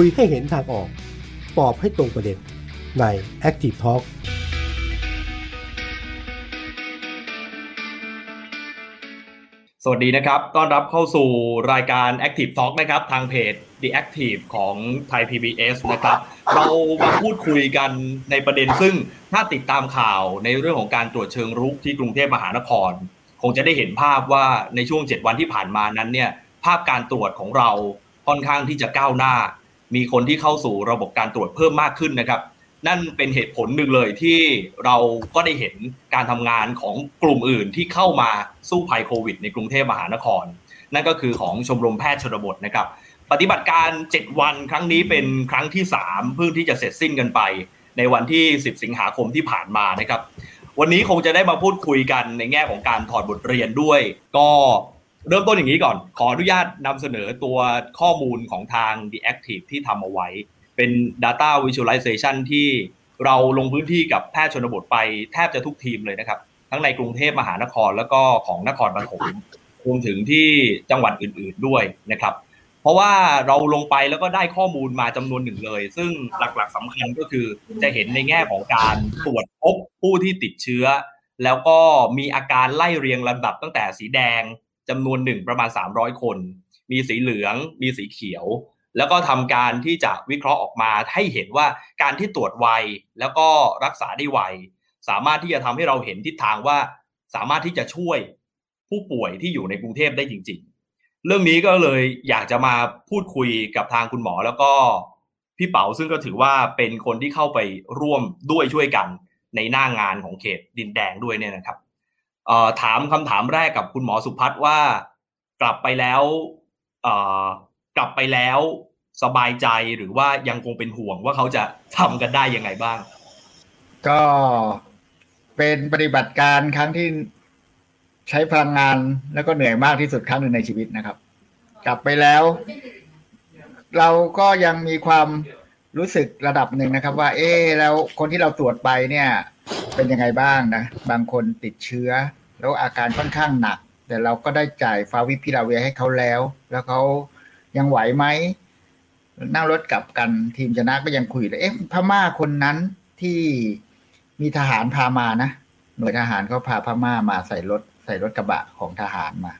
คุยให้เห็นทางออก ตอบให้ตรงประเด็นใน Active Talk สวัสดีนะครับ ต้อนรับเข้าสู่รายการ Active Talk นะครับ ทางเพจ The Active ของไทย PBS นะครับ เรามาพูดคุยกันในประเด็นซึ่งถ้าติดตามข่าวในเรื่องของการตรวจเชิงรุกที่กรุงเทพมหานคร คงจะได้เห็นภาพว่าในช่วง 7 วันที่ผ่านมานั้นเนี่ย ภาพการตรวจของเราค่อนข้างที่จะก้าวหน้า มีคนที่เข้าสู่ระบบการตรวจเพิ่มมากขึ้นนะครับ นั่นเป็นเหตุผลหนึ่งเลยที่เราก็ได้เห็นการทำงานของกลุ่มอื่นที่เข้ามาสู้ภัยโควิด ในกรุงเทพมหานคร นั่นก็คือของชมรมแพทย์ชนบทนะครับ ปฏิบัติการ 7 วันครั้งนี้เป็นครั้งที่ 3 เพิ่งที่จะเสร็จสิ้นกันไป ในวันที่ 10 สิงหาคมที่ผ่านมานะครับวันนี้คงจะได้มาพูดคุยกันในแง่ของการถอดบทเรียนด้วย ก็ เริ่มต้นอย่างนี้ก่อน ขออนุญาตนำเสนอตัวข้อมูลของทาง The Active ที่ทำเอาไว้ เป็น Data Visualization ที่เราลงพื้นที่กับแพทย์ชนบทไปแทบจะทุกทีมเลยนะครับ ทั้งในกรุงเทพมหานครแล้วก็ของนครปฐมรวมถึงที่จังหวัดอื่นๆด้วยนะครับ เพราะว่าเราลงไปแล้วก็ได้ข้อมูลมาจำนวนหนึ่งเลย ซึ่งหลักๆสำคัญก็คือจะเห็นในแง่ของการตรวจพบผู้ที่ติดเชื้อ แล้วก็มีอาการไล่เรียงลำดับตั้งแต่สีแดง จำนวนหนึ่งประมาณ 300 คน มีสีเหลือง มีสีเขียว แล้วก็ทำการที่จะวิเคราะห์ออกมาให้เห็นว่าการที่ตรวจไวแล้วก็รักษาได้ไวสามารถที่จะทำให้เราเห็นทิศทางว่าสามารถที่จะช่วยผู้ป่วยที่อยู่ในกรุงเทพได้จริง ๆ เรื่องนี้ก็เลยอยากจะมาพูดคุยกับทางคุณหมอแล้วก็พี่เป๋าซึ่งก็ถือว่าเป็นคนที่เข้าไปร่วมด้วยช่วยกันในหน้างานของเขตดินแดงด้วยเนี่ยนะครับ ถามคำถามแรกกับคุณหมอสุพัฒน์ว่า กลับไปแล้วกลับไปแล้วสบายใจหรือว่ายังคงเป็นห่วงว่าเขาจะทำกันได้ยังไงบ้าง ก็เป็นปฏิบัติการครั้งที่ใช้พลังงานแล้วก็เหนื่อยมากที่สุดครั้งหนึ่งในชีวิตนะครับ กลับไปแล้ว เราก็ยังมีความรู้สึกระดับหนึ่งนะครับ ว่า เอ๊แล้วคนที่เราตรวจไปเนี่ย เป็นยังไงบ้างนะ บางคนติดเชื้อ แล้วอาการค่อนข้างหนัก แต่เราก็ได้จ่ายฟาวิพิลาเวียให้เขาแล้ว แล้วเขายังไหวไหมนั่งรถกลับกันทีมชนะก็ยังคุยเลยเอ๊ะพม่าคนนั้นที่มีทหารพามานะ หน่วยทหารเขาพาพม่ามาใส่รถ ใส่รถกระบะของทหารมา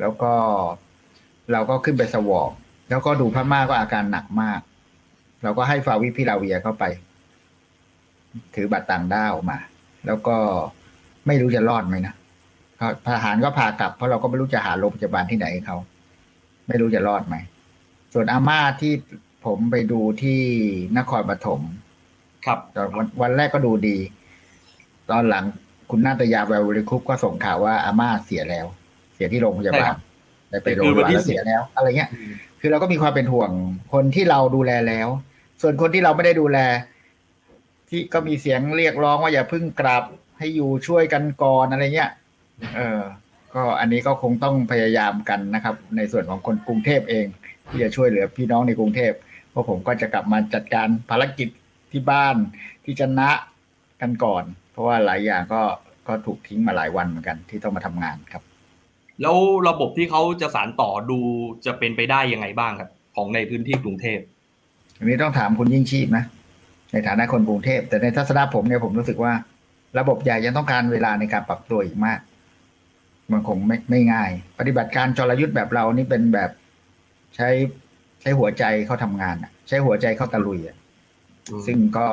แล้วก็เราก็ขึ้นไปสวอปแล้วก็ดูพม่าก็อาการหนักมาก เราก็ให้ฟาวิพิลาเวียเข้าไป ถือบัตรต่างด้าวมา แล้วก็ไม่รู้จะรอดไหมนะทหารก็พากลับ เพราะเราก็ไม่รู้จะหาโรงพยาบาลที่ไหนเขาไม่รู้จะรอดไหม ส่วนอาม่าที่ผมไปดูที่นครปฐมครับตอนวันวันแรกก็ดูดี ตอนหลังคุณนาตยาแววริคุปก็ส่งข่าวว่าอาม่าเสียแล้ว เสียที่โรงพยาบาลได้ไปโรงพยาบาลแล้วเสียแล้ว อะไรเงี้ย คือเราก็มีความเป็นห่วงคนที่เราดูแลแล้ว ส่วนคนที่เราไม่ได้ดูแล ที่ก็มีเสียงเรียกร้องว่าอย่าพึ่งกลับให้อยู่ช่วยกันก่อนอะไรเงี้ย เออ ก็อันนี้ก็คงต้องพยายามกันนะครับ ในส่วนของคนกรุงเทพเองที่จะช่วยเหลือพี่น้องในกรุงเทพเพราะผมก็จะกลับมาจัดการภารกิจที่บ้านที่จะนะกันก่อน เพราะว่าหลายอย่างก็ก็ถูกทิ้งมาหลายวันเหมือนกัน ที่ต้องมาทำงานครับ แล้วระบบที่เขาจะสารต่อดูจะเป็นไปได้ยังไงบ้างครับ ของในพื้นที่กรุงเทพอันนี้ต้องถามคุณยิ่งชีพนะ ในฐานะคนกรุงเทพ แต่ในทัศนะผมเนี่ยผมรู้สึกว่า ระบบใหญ่ยังต้องการเวลาในการปรับตัวอีกมาก มันคงไม่ไม่ง่าย ปฏิบัติการจรยุทธ์แบบเรานี่เป็นแบบใช้ใช้หัวใจเขาทำงานอะใช้หัวใจเขาตะลุยอะซึ่งก็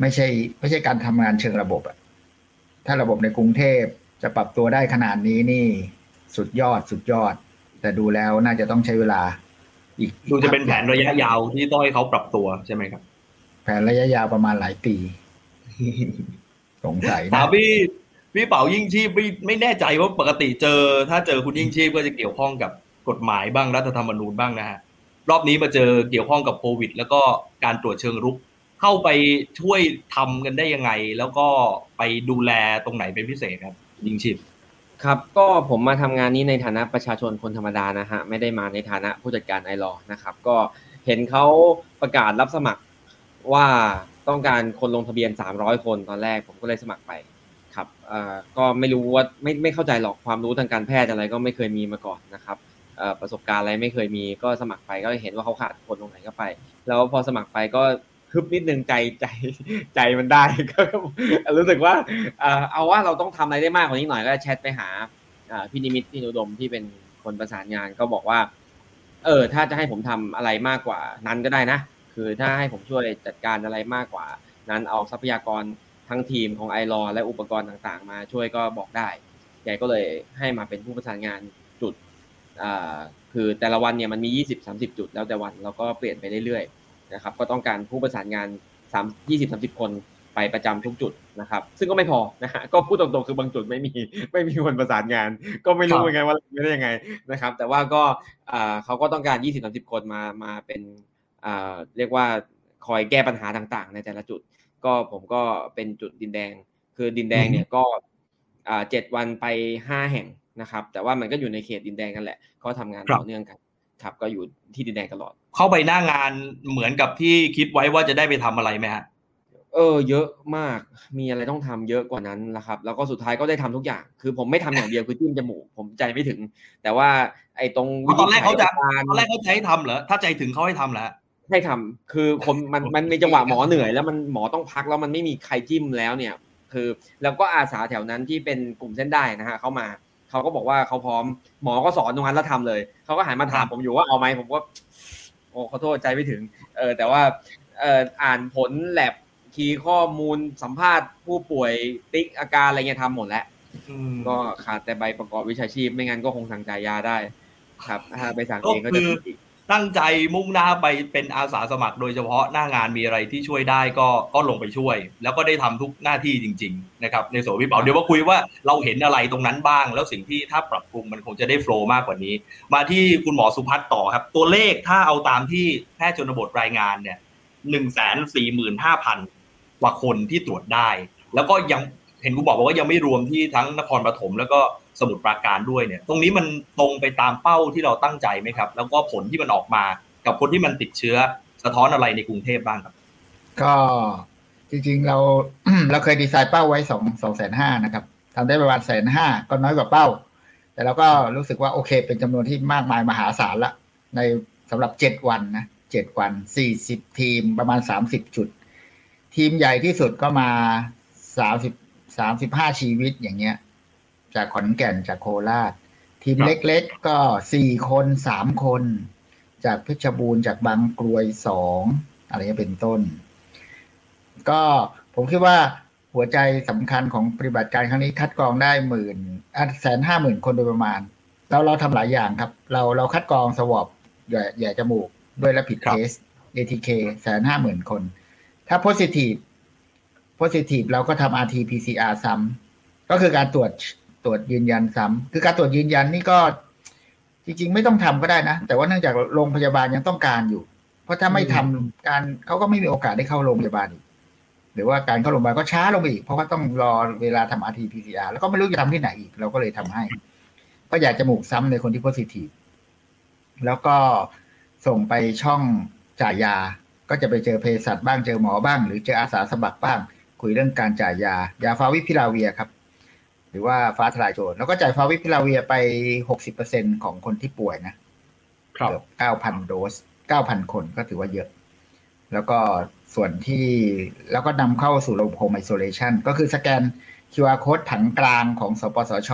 ไม่ใช่ ไม่ใช่การทำงานเชิงระบบอะถ้าระบบในกรุงเทพจะปรับตัวได้ขนาดนี้นี่สุดยอดสุดยอด แต่ดูแล้วน่าจะต้องใช้เวลา อีกดูจะเป็นแผนระยะยาวที่ต้องให้เขาปรับตัวใช่ไหมครับ แผนระยะยาวประมาณหลายปี สงสัยนะพี่พี่เป๋ายิ่งชีพไม่ไม่แน่ใจว่าปกติเจอ ถ้าเจอคุณยิ่งชีพก็จะเกี่ยวข้องกับกฎหมายบ้างรัฐธรรมนูญบ้างนะฮะรอบนี้มาเจอเกี่ยวข้องกับโควิด แล้วก็การตรวจเชิงรุก เข้าไปช่วยทำกันได้ยังไง แล้วก็ไปดูแลตรงไหนเป็นพิเศษครับ ยิงชิบครับก็ผมมาทำงานนี้ในฐานะประชาชนคนธรรมดานะฮะไม่ได้มาในฐานะผู้จัดการไอรอนะครับ ก็เห็นเขาประกาศรับสมัคร ว่าต้องการคนลงทะเบียน 300 คนตอนแรกผมก็เลยสมัครไปครับก็ไม่รู้ว่าไม่ไม่เข้าใจหรอกความรู้ทางการแพทย์อะไรก็ไม่เคยมีมาก่อนนะครับประสบการณ์อะไรไม่เคยมีก็สมัครไปก็เห็นว่าเขาขาดคนตรงไหนก็ไป แล้วพอสมัครไปก็ฮึบนิดนึงใจใจใจมันได้ก็รู้สึกว่าเอาว่าเราต้องทำอะไรได้มากกว่านี้หน่อยก็แชทไปหาพี่นิมิตพี่นุดมที่เป็นคนประสานงานก็บอกว่า เออ ถ้าจะให้ผมทำอะไรมากกว่านั้นก็ได้นะ คือถ้าให้ผมช่วยจัดการอะไรมากกว่า นั้นเอาทรัพยากรทั้งทีมของไอรอและอุปกรณ์ต่างๆ มาช่วยก็บอกได้แกก็เลยให้มาเป็นผู้ประสานงานจุดอ่าคือแต่ละวันเนี่ยมันมี 20-30 จุดแล้วแต่วันเราก็เปลี่ยนไปเรื่อยๆนะครับก็ต้องการผู้ประสานงาน3 20-30 คนไปประจำทุกจุดนะครับ ซึ่งก็ไม่พอนะฮะก็พูดตรงๆคือบางจุดไม่มีไม่มีคนประสานงาน ก็ไม่รู้ยังไงว่าไม่ได้ยังไงนะครับ แต่ว่าก็เขาก็ต้องการ 20-30 คนมามาเป็น เรียกว่าคอยแก้ปัญหาต่างๆ ในแต่ละจุด ก็ผมก็เป็นจุดดินแดง คือดินแดงเนี่ยก็เจ็ดวันไปห้าแห่งนะครับ แต่ว่ามันก็อยู่ในเขตดินแดงกันแหละก็ทำงานต่อเนื่องกันครับก็อยู่ที่ดินแดงตลอด เข้าไปหน้างานเหมือนกับที่คิดไว้ว่าจะได้ไปทำอะไรไหมฮะเออเยอะมากมีอะไรต้องทำเยอะกว่านั้นนะครับ แล้วก็สุดท้ายก็ได้ทำทุกอย่าง คือผมไม่ทำอย่างเดียวคือจิ้มจมูกผมใจไม่ถึง แต่ว่าไอ้ตรงตอนแรกเขาจะตอนแรกเขาจะให้ทำเหรอถ้าใจถึงเขาให้ทำเหรอ ให้ทำคือคนมันมันในจังหวะหมอเหนื่อย แล้วมันหมอต้องพักแล้วมันไม่มีใครจิ้มแล้วเนี่ย คือ แล้วก็อาสาแถวนั้นที่เป็นกลุ่มเส้นได้นะฮะเข้ามาเขาก็บอกว่าเขาพร้อมหมอก็สอนตรงนั้นแล้วทำเลยเขาก็หันมาถามผมอยู่ว่าเอาไหมผมก็โอ้ขอโทษใจไม่ถึง เออแต่ว่าเอออ่านผลแลบคีย์ข้อมูลสัมภาษณ์ผู้ป่วยติ๊กอาการอะไรเงี้ยทำหมดแล้วก็ขาดแต่ใบประกอบวิชาชีพไม่งั้นก็คงสั่งจ่ายยาได้ ครับถ้าไปสั่งเองก็จะผิด ตั้งใจมุ่งหน้าไปเป็นอาสาสมัคร โดยเฉพาะหน้างานมีอะไรที่ช่วยได้ก็ก็ลงไปช่วย แล้วก็ได้ทำทุกหน้าที่จริง ๆ นะครับ ในส่วนพี่เป๋าเดี๋ยวมาคุยว่าเราเห็นอะไรตรงนั้นบ้าง แล้วสิ่งที่ถ้าปรับปรุงมันคงจะได้โฟล์มากกว่านี้ มาที่คุณหมอสุพัฒน์ต่อครับ ตัวเลขถ้าเอาตามที่แพทย์ชนบทรายงานเนี่ยหนึ่งแสนสี่หมื่นห้าพันกว่าคนที่ตรวจได้ แล้วก็ยังเห็นคุณบอกว่ายังไม่รวมที่ทั้งนครปฐมแล้วก็ สมุทรปราการด้วยเนี่ย ตรงนี้มันตรงไปตามเป้าที่เราตั้งใจไหมครับ แล้วก็ผลที่มันออกมากับคนที่มันติดเชื้อสะท้อนอะไรในกรุงเทพบ้างครับ ก็จริงๆเราเราเคยดีไซน์เป้าไว้สองสองแสนห้านะครับทำได้ประมาณแสนห้าก็น้อยกว่าเป้า แต่เราก็รู้สึกว่าโอเค เป็นจำนวนที่มากมายมหาศาลละ ในสำหรับเจ็ดวันนะเจ็ดวันสี่สิบทีมประมาณสามสิบจุด ทีมใหญ่ที่สุดก็มาสามสิบสามสิบห้าชีวิตอย่างเงี้ย จากขอนแก่นจากโคราช ทีมเล็กๆก็สี่คนสามคน จากเพชรบูรณ์จากบางกรวยสองอะไรเงี้ยเป็นต้น ก็ผมคิดว่าหัวใจสำคัญของปฏิบัติการครั้งนี้คัดกรองได้หมื่นแสนห้าหมื่นคนโดยประมาณ เราเราทำหลายอย่างครับ เราเราคัดกรองสวอปใหญ่ใหญ่จมูก ด้วยและผิดเทส ATK แสนห้าหมื่นคน ถ้า positive positive เราก็ทำ RT PCR ซ้ำก็คือการตรวจ ตรวจยืนยันซ้ำคือการตรวจยืนยันนี่ก็ จริง ๆ ไม่ต้องทำก็ได้นะ แต่ว่าเนื่องจากโรงพยาบาลยังต้องการอยู่ เพราะถ้าไม่ทำการเขาก็ไม่มีโอกาสได้เข้าโรงพยาบาลอีกหรือว่าการเข้าโรงพยาบาลก็ช้าลงไปอีก เพราะว่าต้องรอเวลาทำ rt pcr แล้วก็ไม่รู้จะทำที่ไหนอีก เราก็เลยทำให้ ก็อยากจะหมูกซ้ำในคนที่โพสิทีฟแล้วก็ส่งไปช่องจ่ายยา ก็จะไปเจอเภสัชบ้างเจอหมอบ้าง หรือเจออาสาสมัครบ้าง คุยเรื่องการจ่ายยา ยาฟาวิพิลาเวียครับ หรือว่าฟ้าทลายโจรแล้วก็จ่ายฟาวิพิลาเวียไปหกสิบเปอร์เซ็นของคนที่ป่วยนะครับเก้าพันโดสเก้าพันคนก็ถือว่าเยอะ แล้วก็ส่วนที่แล้วก็นำเข้าสู่ระบบโฮมไอโซเลชันก็คือสแกน QR code ถังกลางของสปสช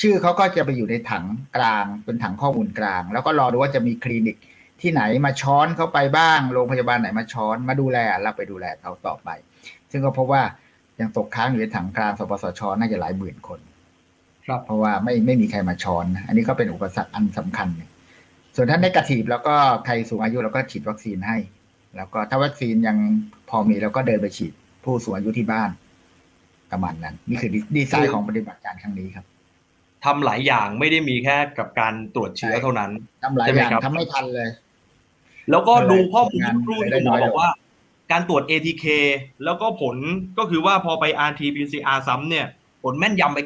ชื่อเขาก็จะไปอยู่ในถังกลางเป็นถังข้อมูลกลาง แล้วก็รอดูว่าจะมีคลินิกที่ไหนมาช้อนเข้าไปบ้าง โรงพยาบาลไหนมาช้อนมาดูแลเราไปดูแลเขาต่อไป ซึ่งก็พบว่า ยังตกค้างอยู่ในถังกลางสปสชน่าจะหลายหมื่นคนครับเพราะว่าไม่ไม่มีใครมาช้อน อันนี้ก็เป็นอุปสรรคอันสำคัญ ส่วนท่านได้กระถีบแล้วก็ใครสูงอายุเราก็ฉีดวัคซีนให้ แล้วก็ถ้าวัคซีนยังพอมีเราก็เดินไปฉีดผู้สูงอายุที่บ้านประมาณนั้น นี่คือดีไซน์ของปฏิบัติการครั้งนี้ครับทำหลายอย่างไม่ได้มีแค่กับการตรวจเชื้อเท่านั้นทำหลายอย่างทำไม่ทันเลย แล้วก็ดูข้อมูลที่ครูที่หมอบอกว่า การตรวจ ATK แล้วก็ผลก็คือว่าพอไป RT-PCR ซ้ำเนี่ยผลแม่นยำไป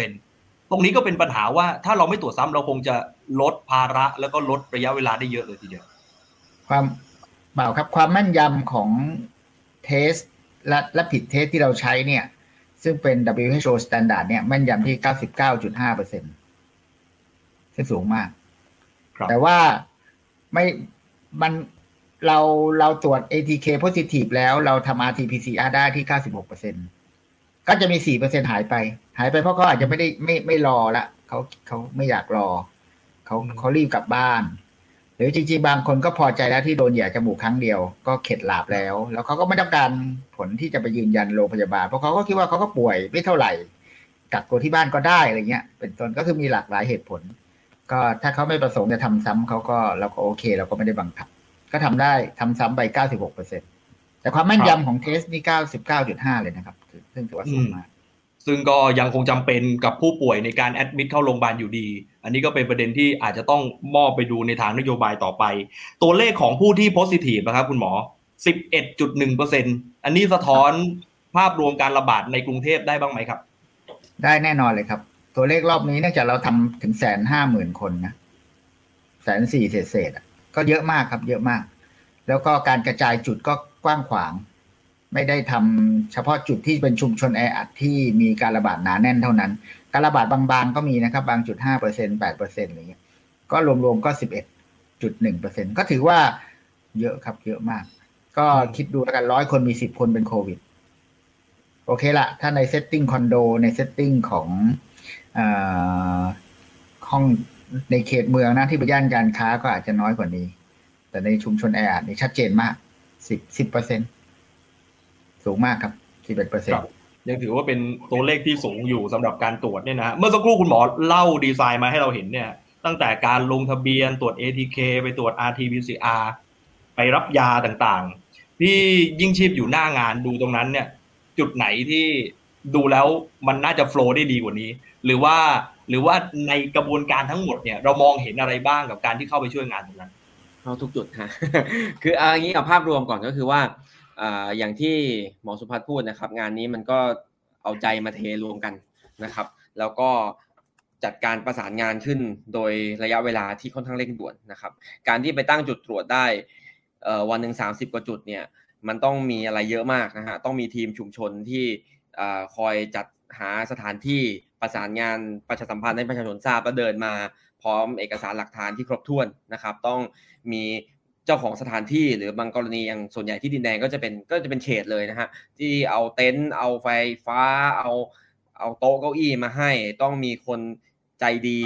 96%ตรงนี้ก็เป็นปัญหาว่าถ้าเราไม่ตรวจซ้ำเราคงจะลดภาระ แล้วก็ลดระยะเวลาได้เยอะเลยทีเดียว ความเปล่าครับความแม่นยำของเทสและและผิดเทสที่เราใช้เนี่ย ซึ่งเป็น WHO standard เนี่ยแม่นยำที่ 99.5%ซึ่งสูงมาก แต่ว่าไม่มัน เราเราตรวจ ATK positive แล้วเราทำ RT-PCR ได้ที่ 96เปอร์เซ็นก็จะมี4เปอร์เซ็นหายไป หายไปเพราะเขาอาจจะไม่ได้ไม่ไม่รอละเขาเขาไม่อยากรอ เขาเขารีบกลับบ้าน หรือจริงๆ บางคนก็พอใจแล้วที่โดนหยียดจมูกครั้งเดียว ก็เข็ดหลาบแล้ว แล้วเขาก็ไม่ต้องการผลที่จะไปยืนยันโรงพยาบาล เพราะเขาก็คิดว่าเขาก็ป่วยไม่เท่าไหร่กักตัวที่บ้านก็ได้อะไรเงี้ย เป็นต้นก็คือมีหลากหลายเหตุผล ก็ถ้าเขาไม่ประสงค์จะทำซ้ำเขาก็เราก็โอเค เราก็ไม่ได้บังคับ ก็ทำได้ทำซ้ำไป 96เปอร์เซ็นแต่ความแม่นยำของเทสนี่ 99.5 เลยนะครับ ซึ่งถือว่าสูงมาก ซึ่งก็ยังคงจำเป็นกับผู้ป่วยในการแอดมิดเข้าโรงพยาบาลอยู่ดี อันนี้ก็เป็นประเด็นที่อาจจะต้องมอบไปดูในทางนโยบายต่อไป ตัวเลขของผู้ที่โพสิทีฟนะครับคุณหมอ 11.1%อันนี้สะท้อนภาพรวมการระบาดในกรุงเทพได้บ้างไหมครับ ได้แน่นอนเลยครับ ตัวเลขรอบนี้เนื่องจากเราทำถึงแสนห้าหมื่นคนนะแสนสี่เศษเศษ ก็เยอะมากครับเยอะมาก แล้วก็การกระจายจุดก็กว้างขวาง ไม่ได้ทำเฉพาะจุดที่เป็นชุมชนแออัดที่มีการระบาดหนาแน่นเท่านั้น การระบาดบางๆก็มีนะครับ บางจุดห้าเปอร์เซ็นต์แปดเปอร์เซ็นต์อะไรเงี้ยก็รวมๆก็สิบเอ็ดจุดหนึ่งเปอร์เซ็นต์ก็ถือว่าเยอะครับเยอะมาก ก็คิดดูแล้วกันร้อยคนมีสิบคนเป็นโควิด โอเคละถ้าใน setting คอนโดใน setting ของอห้อง ในเขตเมืองนะที่เป็นย่านการค้าก็อาจจะน้อยกว่านี้ แต่ในชุมชนแออัดนี่ชัดเจนมากสิบสิบเปอร์เซ็นสูงมากครับสิบเอ็ดเปอร์เซ็นต์ยังถือว่าเป็นตัวเลขที่สูงอยู่สำหรับการตรวจเนี่ยนะเมื่อสักครู่คุณหมอเล่าดีไซน์มาให้เราเห็นเนี่ย ตั้งแต่การลงทะเบียนตรวจ ATK ไปตรวจ RT-PCR ไปรับยาต่างๆ ที่ยิ่งชีพอยู่หน้างานดูตรงนั้นเนี่ย จุดไหนที่ดูแล้วมันน่าจะโฟล์ได้ดีกว่านี้ หรือว่า หรือว่าในกระบวนการทั้งหมดเนี่ยเรามองเห็นอะไรบ้างกับการที่เข้าไปช่วยงานตรงนั้นเข้าทุกจุดฮะคือเอาอย่างนี้เอาภาพรวมก่อนก็คือว่าอย่างที่หมอสุพัฒน์พูดนะครับ งานนี้มันก็เอาใจมาเทรวมกันนะครับ แล้วก็จัดการประสานงานขึ้นโดยระยะเวลาที่ค่อนข้างเร่งด่วนนะครับ การที่ไปตั้งจุดตรวจได้วันหนึ่งสามสิบกว่าจุดเนี่ยมันต้องมีอะไรเยอะมากนะฮะต้องมีทีมชุมชนที่คอยจัดหาสถานที่ ประสานงานประชาสัมพันธ์ให้ประชาชนทราบแล้วเดินมา พร้อมเอกสารหลักฐานที่ครบถ้วนนะครับ ต้องมีเจ้าของสถานที่หรือบางกรณีอย่างส่วนใหญ่ที่ดินแดงก็จะเป็นก็จะเป็นเขตเลยนะฮะที่เอาเต็นท์เอาไฟฟ้าเอาเอาโต๊ะเก้าอี้มาให้ ต้องมีคนใจดี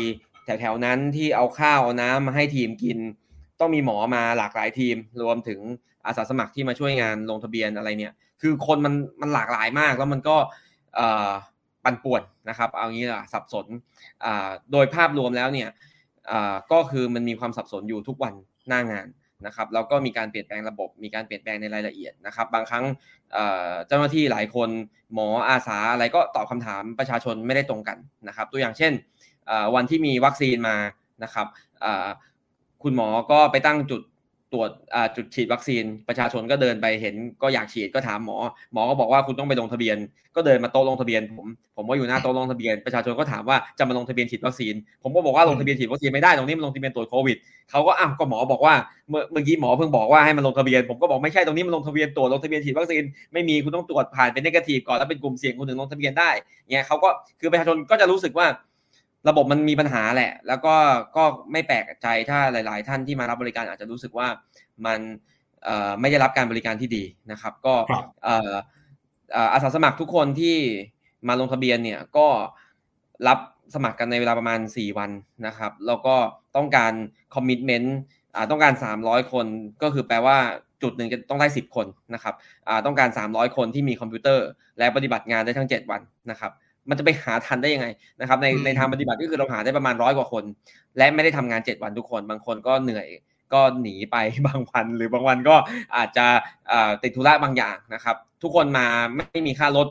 แถวๆนั้นที่เอาข้าวเอาน้ำมาให้ทีมกิน ต้องมีหมอมาหลากหลายทีม รวมถึงอาสาสมัครที่มาช่วยงานลงทะเบียนอะไรเนี่ย คือคนมันมันหลากหลายมากแล้วมันก็ ปั่นป่วนนะครับ เอางี้ละสับสนโดยภาพรวมแล้วเนี่ยก็คือมันมีความสับสนอยู่ทุกวันหน้างานนะครับแล้วก็มีการเปลี่ยนแปลงระบบ มีการเปลี่ยนแปลงในรายละเอียดนะครับ บางครั้งเจ้าหน้าที่หลายคนหมออาสาอะไรก็ตอบคำถามประชาชนไม่ได้ตรงกันนะครับ ตัวอย่างเช่นวันที่มีวัคซีนมานะครับคุณหมอก็ไปตั้งจุด รวจจุดฉีดวัคซีนประชาชนก็เดินไปเห็นก็อยากฉีดก็ถามหมอ หมอก็บอกว่าคุณต้องไปลงทะเบียน ก็เดินมาโต๊ะลงทะเบียน ผมผมว่าอยู่หน้าโต๊ะลงทะเบียนประชาชนก็ถามว่าจะมาลงทะเบียนฉีดวัคซีน ผมก็บอกว่าลงทะเบียนฉีดวัคซีนไม่ได้ตรงนี้มันลงทะเบียนตรวจโควิดเขาก็อ้าวก็หมอบอกว่าเมื่อเมื่อกี้หมอเพิ่งบอกว่าให้มันลงทะเบียนผมก็บอกไม่ใช่ตรงนี้มันลงทะเบียนตรวจลงทะเบียนฉีดวัคซีนไม่มีคุณต้องตรวจผ่านเป็นนกาทีฟก่อนแล้วเป็นกลุ่มเสี่ยงคุณถึงลงทะเบียนได้เนี่ยเขาก็คือประชาชนก็จะรู้สึกว่า ระบบมันมีปัญหาแหละ แล้วก็ก็ไม่แปลกใจถ้าหลาย ๆ ท่านที่มารับบริการอาจจะรู้สึกว่ามันไม่ได้รับการบริการที่ดีนะครับ ก็อาสาสมัครทุกคนที่มาลงทะเบียนเนี่ยก็รับสมัครกันในเวลาประมาณ 4 วันนะครับ แล้วก็ต้องการคอมมิชเมนต์ต้องการ 300 คนก็คือแปลว่าจุดหนึ่งจะต้องได้ 10 คนนะครับต้องการ 300 คนที่มีคอมพิวเตอร์ และปฏิบัติงานได้ทั้ง 7 วันนะครับ มันจะไปหาทันได้ยังไงนะครับในในทางปฏิบัติก็คือเราหาได้ประมาณร้อยกว่าคน และไม่ได้ทำงาน 7 วันทุกคน บางคนก็เหนื่อยก็หนีไปบางวัน หรือบางวันก็อาจจะติดธุระบางอย่างนะครับ ทุกคนมาไม่มีค่ารถ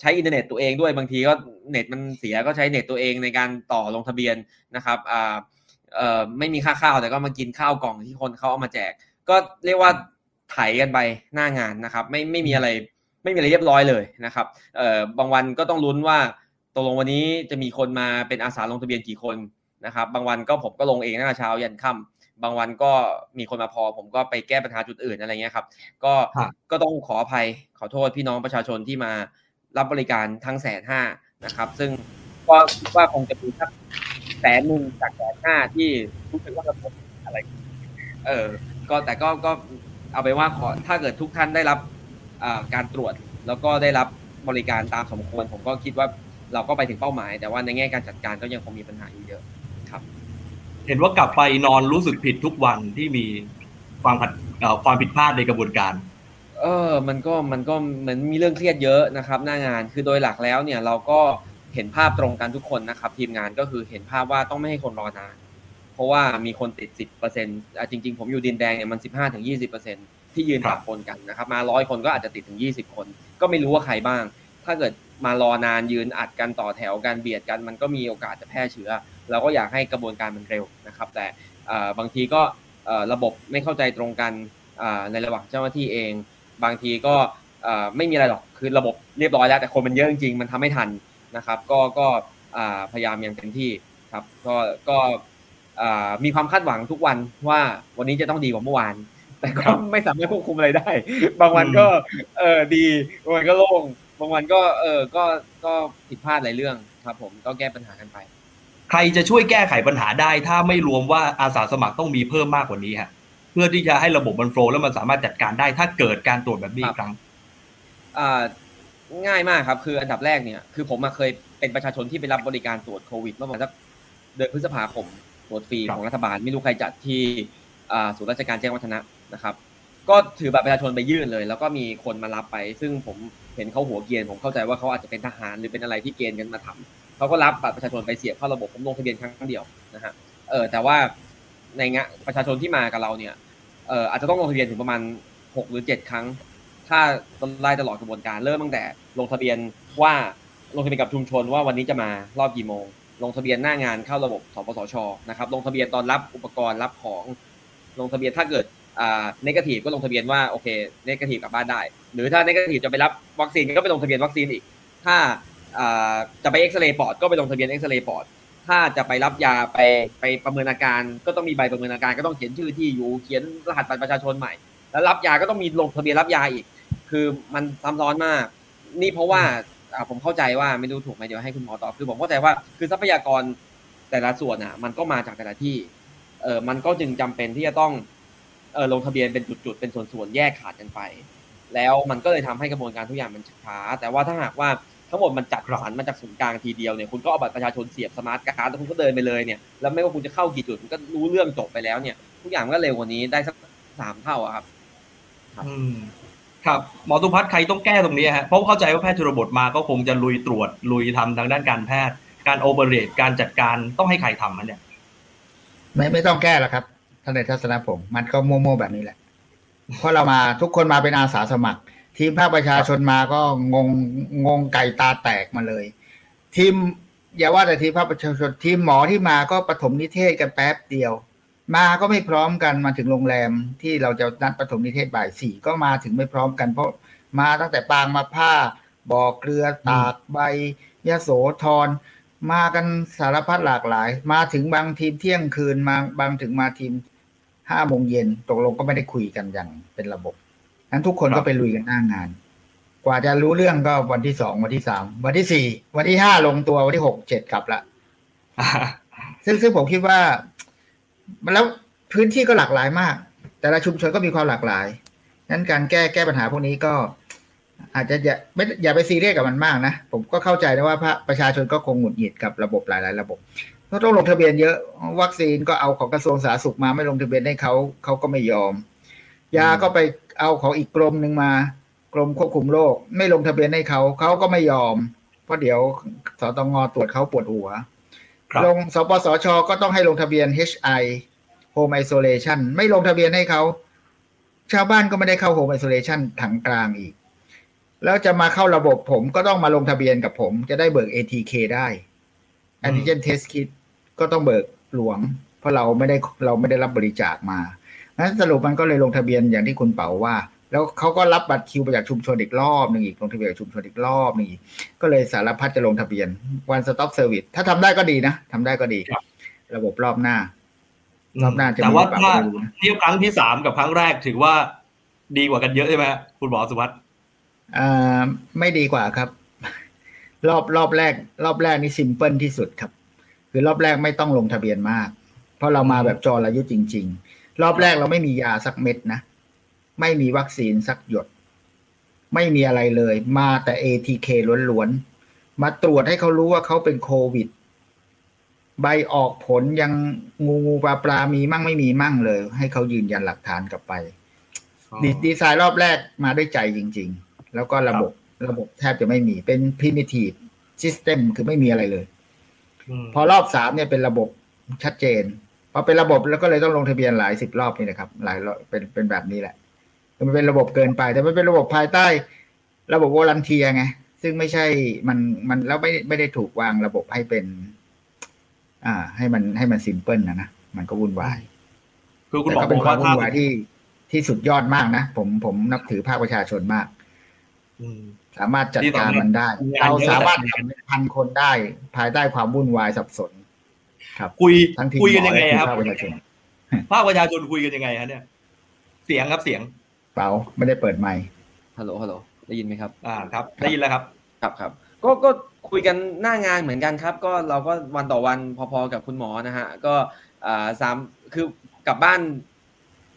ใช้อินเทอร์เน็ตตัวเองด้วยบางทีก็เน็ตมันเสียก็ใช้เน็ตตัวเองในการต่อลงทะเบียนนะครับไม่มีค่าข้าวแต่ก็มากินข้าวกล่องที่คนเขาเอามาแจก ก็เรียกว่าไถกันไปหน้างานนะครับ ไม่ไม่มีอะไร ไม่มีอะไรเรียบร้อยเลยนะครับเอ่อบางวันก็ต้องลุ้นว่าตกลงวันนี้จะมีคนมาเป็นอาสาลงทะเบียนกี่คนนะครับบางวันก็ผมก็ลงเองตั้งแต่เช้ายันค่ำบางวันก็มีคนมาพอ ผมก็ไปแก้ปัญหาจุดอื่นอะไรเงี้ยครับ ก็ก็ต้องขออภัยขอโทษพี่น้องประชาชนที่มารับบริการทั้งแสนห้านะครับ ซึ่งก็ว่าคงจะมีสักแสนหนึ่งจากแสนห้าที่รู้สึกว่าระบบอะไร เออ ก็แต่ก็ก็เอาไปว่าขอถ้าเกิดทุกท่านได้รับ การตรวจแล้วก็ได้รับบริการตามสมควร ผมก็คิดว่าเราก็ไปถึงเป้าหมาย แต่ว่าในแง่การจัดการก็ยังคงมีปัญหาอยู่เยอะครับ เห็นว่ากลับไปนอนรู้สึกผิดทุกวันที่มีความผิดความผิดพลาดในกระบวนการ เออ มันก็มันก็เหมือนมีเรื่องเครียดเยอะนะครับ หน้างานคือโดยหลักแล้วเนี่ยเราก็เห็นภาพตรงกันทุกคนนะครับ ทีมงานก็คือเห็นภาพว่าต้องไม่ให้คนรอนาน เพราะว่ามีคนติดสิบเปอร์เซ็นต์จริง ๆ ผมอยู่ดินแดงเนี่ยมันสิบห้าถึง ยี่สิบเปอร์เซ็นที่ยืนปะปนกันนะครับมาร้อยคนก็อาจจะติดถึงยี่สิบคน ก็ไม่รู้ว่าใครบ้าง ถ้าเกิดมารอนานยืนอัดกันต่อแถวกันเบียดกัน มันก็มีโอกาสจะแพร่เชื้อ เราก็อยากให้กระบวนการมันเร็วนะครับ แต่บางทีก็ระบบไม่เข้าใจตรงกันในระหว่างเจ้าหน้าที่เอง บางทีก็ไม่มีอะไรหรอกคือระบบเรียบร้อยแล้ว แต่คนมันเยอะจริงๆมันทำไม่ทันนะครับ ก็ก็พยายามอย่างเต็มที่ครับก็ก็มีความคาดหวังทุกวันว่าวันนี้จะต้องดีกว่าเมื่อวาน แต่ก็ไม่สามารถควบคุมอะไรได้ บางวันก็เออดีบางวันก็โล่งบางวันก็เออก็ก็ผิดพลาดหลายเรื่องครับ ผมก็แก้ปัญหากันไป ใครจะช่วยแก้ไขปัญหาได้ ถ้าไม่รวมว่าอาสาสมัครต้องมีเพิ่มมากกว่านี้ฮะเพื่อที่จะให้ระบบมันโฟล์แล้วมันสามารถจัดการได้ถ้าเกิดการตรวจแบบนี้อีกครั้งอ่าง่ายมากครับ คืออันดับแรกเนี่ยคือผมมาเคยเป็นประชาชนที่ไปรับบริการตรวจโควิดเมื่อประมาณสักเดือนพฤษภาคมตรวจฟรีของรัฐบาลไม่รู้ใครจัดที่ศูนย์ราชการแจ้งวัฒนะ นะครับ ก็ถือบัตรประชาชนไปยื่นเลย แล้วก็มีคนมารับไป ซึ่งผมเห็นเขาหัวเกียนผมเข้าใจว่าเขาอาจจะเป็นทหารหรือเป็นอะไรที่เกณฑ์กันมาทำเขาก็รับบัตรประชาชนไปเสียบเข้าระบบผมลงทะเบียนครั้งเดียวนะฮะเออแต่ว่าในงานประชาชนที่มากับเราเนี่ยเอออาจจะต้องลงทะเบียนถึงประมาณหกหรือเจ็ดครั้ง ถ้าไล่ตลอดกระบวนการเริ่มตั้งแต่ ลงทะเบียนว่าลงทะเบียนกับชุมชนว่าวันนี้จะมารอบกี่โมง ลงทะเบียนหน้างานเข้าระบบสปสชนะครับลงทะเบียนตอนรับอุปกรณ์รับของ ลงทะเบียนถ้าเกิด อ่าเนกาทีฟก็ลงทะเบียนว่าโอเคเนกาทีฟกลับบ้านได้ หรือถ้าเนกาทีฟจะไปรับวัคซีนก็ไปลงทะเบียนวัคซีนอีก ถ้าอ่าจะไปเอ็กซเรย์ปอดก็ไปลงทะเบียนเอ็กซเรย์ปอดถ้าจะไปรับยาไปไปประเมินอาการ ก็ต้องมีใบประเมินอาการก็ต้องเขียนชื่อที่อยู่เขียนรหัสบัตรประชาชนใหม่ แล้วรับยาก็ต้องมีลงทะเบียนรับยาอีก คือมันซ้ำซ้อนมาก นี่เพราะว่าผมเข้าใจว่าไม่รู้ถูกไหมเดี๋ยวให้คุณหมอตอบคือผมเข้าใจว่าคือทรัพยากรแต่ละส่วนอะ มันก็มาจากแต่ละที่เออมันก็จึงจำเป็นที่จะต้อง เออลงทะเบียนเป็นจุดๆเป็นส่วนๆแยกขาดกันไป แล้วมันก็เลยทำให้กระบวนการทุกอย่างมันช้า แต่ว่าถ้าหากว่าทั้งหมดมันจัดสรรมาจากศูนย์กลางทีเดียวเนี่ยคุณก็เอาบัตรประชาชนเสียบสมาร์ทการ์ดแล้วคุณก็เดินไปเลยเนี่ยแล้วไม่ว่าคุณจะเข้ากี่จุดคุณก็รู้เรื่องจบไปแล้วเนี่ยทุกอย่างก็เร็วกว่านี้ได้สักสามเท่าครับอืมครับหมอตุพัฒน์ใครต้องแก้ตรงนี้ฮะเพราะเข้าใจว่าแพทย์ชนบทมาก็คงจะลุยตรวจลุยทำทางด้านการแพทย์ การโอเปเรตการจัดการต้องให้ใครทำมันเนี่ยไม่ไม่ต้องแก้หรอกครับ ท่านในทัศนะผม มันก็โมโมแบบนี้แหละ เพราะเรามาทุกคนมาเป็นอาสาสมัคร ทีมภาคประชาชนมาก็งงงงไก่ตาแตกมาเลย ทีมอย่าว่าแต่ทีมภาคประชาชนทีมหมอที่มาก็ปฐมนิเทศกันแป๊บเดียว มาก็ไม่พร้อมกันมาถึงโรงแรมที่เราจะนัดปฐมนิเทศบ่ายสี่ก็มาถึงไม่พร้อมกัน เพราะมาตั้งแต่ปางมาผ้าบ่อเกลือตากใบยะโสธรมากันสารพัดหลากหลาย มาถึงบางทีมเที่ยงคืนมาบางถึงมาทีม ห้าโมงเย็นตกลงก็ไม่ได้คุยกันอย่างเป็นระบบนั้นทุกคนก็ไปลุยกันหน้างาน กว่าจะรู้เรื่องก็วันที่สองวันที่สามวันที่สี่วันที่ห้าลงตัววันที่หกเจ็ดกลับละซึ่งซึ่งผมคิดว่า แล้วพื้นที่ก็หลากหลายมาก แต่ละชุมชนก็มีความหลากหลายนั้นการแก้แก้ปัญหาพวกนี้ก็ อาจจะอย่าไม่อย่าไปซีเรียสกับมันมากนะ ผมก็เข้าใจนะว่าประชาชนก็คงหงุดหงิดกับระบบหลาย ๆ ระบบ เพราะต้องลงทะเบียนเยอะ วัคซีนก็เอาของกระทรวงสาธารณสุขมาไม่ลงทะเบียนให้เขาเขาก็ไม่ยอม ยาก็ไปเอาของอีกกรมหนึ่งมา กรมควบคุมโรคไม่ลงทะเบียนให้เขาเขาก็ไม่ยอม เพราะเดี๋ยวสตงตรวจเขาปวดหัวลงสปสชก็ต้องให้ลงทะเบียน HI Home Isolation ไม่ลงทะเบียนให้เขาชาวบ้านก็ไม่ได้เข้า Home Isolation ถังกลางอีก แล้วจะมาเข้าระบบผมก็ต้องมาลงทะเบียนกับผม จะได้เบิก ATK ได้ Antigen Test Kit ก็ต้องเบิกหลวง เพราะเราไม่ได้เราไม่ได้รับบริจาคมานั้นสรุปมันก็เลยลงทะเบียนอย่างที่คุณเป๋าว่า แล้วเขาก็รับบัตรคิวไปจากชุมชนอีกรอบหนึ่งอีกลงทะเบียนชุมชนอีกรอบหนึ่งอีกก็เลยสารพัดจะลงทะเบียน one stop service ถ้าทำได้ก็ดีนะทำได้ก็ดี ระบบรอบหน้ารอบหน้าจะแต่ว่าถ้าเทียบครั้งที่สามกับครั้งแรกถือว่าดีกว่ากันเยอะใช่ไหมคุณหมอสุวัสด์อ่าไม่ดีกว่าครับ รอบรอบแรก รอบแรกนี่ซิมเพิลที่สุดครับคคือรอบแรกไม่ต้องลงทะเบียนมาก เพราะเรามาแบบจอรายุจริง ๆ รอบแรกเราไม่มียาสักเม็ดนะ ไม่มีวัคซีนสักหยด ไม่มีอะไรเลย มาแต่ ATK ล้วนๆ มาตรวจให้เขารู้ว่าเขาเป็นโควิด ใบออกผลยังงูงูปลาปลามีมั่งไม่มีมั่งเลย ให้เขายืนยันหลักฐานกลับไป ดีดีไซน์รอบแรกมาด้วยใจจริง ๆ แล้วก็ระบบ ระบบแทบจะไม่มีเป็น primitive system คือไม่มีอะไรเลยมพอรอบสามเนี่ยเป็นระบบชัดเจนพอเป็นระบบแล้วก็เลยต้องลงทะเบียนหลายสิบรอบนี่นะครับ หลายรอบเป็นเป็นแบบนี้แหละมันเป็นระบบเกินไป แต่มันเป็นระบบภายใต้ ระบบวอลันเทียไงซึ่งไม่ใช่มันมันแล้วไม่ไม่ได้ถูกวางระบบให้เป็น อ่า ให้มันให้มันซิมเพิลนะนะมันก็วุ่นวายคือคุณแต่หมอก็บเป็อนกควาว่ามวุ่ถ้านวายที่ที่สุดยอดมากนะผมผมนับถือภาคประชาชนมากอืม สามารถจัดการมันได้ที่สำคัญเราสามารถงานเยอะทำเป็นพันคนได้ ภายใต้ความวุ่นวายสับสน ครับ คุยทั้งทีมคุยกันหมอยังไงและทีมครับภาคประชาชนภาคประชาชนคุยกันยังไงฮะเนี่ย เสียงครับเสียง เปล่าไม่ได้เปิดไมค์ฮัลโหลฮัลโหลได้ยินไหมครับ อ่าครับ ได้ยินแล้วครับ ครับครับก็ก็คุยกันหน้างานเหมือนกันครับ ก็เราก็วันต่อวันพอๆกับคุณหมอนะฮะ ก็อ่าสามคือกลับบ้าน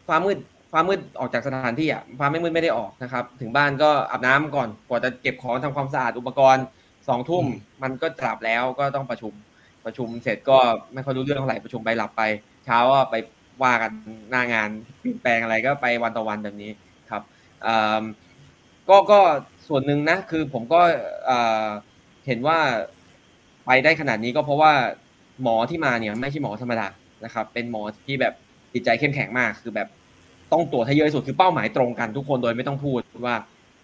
ฟ้ามืด ฟ้ามืดออกจากสถานที่อะฟ้าไม่มืดไม่ได้ออกนะครับ ถึงบ้านก็อาบน้ำก่อนกว่าจะเก็บของทำความสะอาดอุปกรณ์สองทุ่มอืมมันก็กลับแล้วก็ต้องประชุมประชุมเสร็จก็ไม่ค่อยรู้เรื่องเท่าไหร่ประชุมไปหลับไป เช้าก็ไปว่ากันหน้างานเปลี่ยนแปลงอะไรก็ไปวันต่อวันแบบนี้ครับอ่าก็ก็ส่วนหนึ่งนะคือผมก็เอ่อเห็นว่าไปได้ขนาดนี้ก็เพราะว่าหมอที่มาเนี่ยไม่ใช่หมอธรรมดานะครับ เป็นหมอที่แบบจิตใจเข้มแข็งมากคือแบบ ต้องตรวจให้เยอะที่สุดคือเป้าหมายตรงกันทุกคนโดยไม่ต้องพูดว่า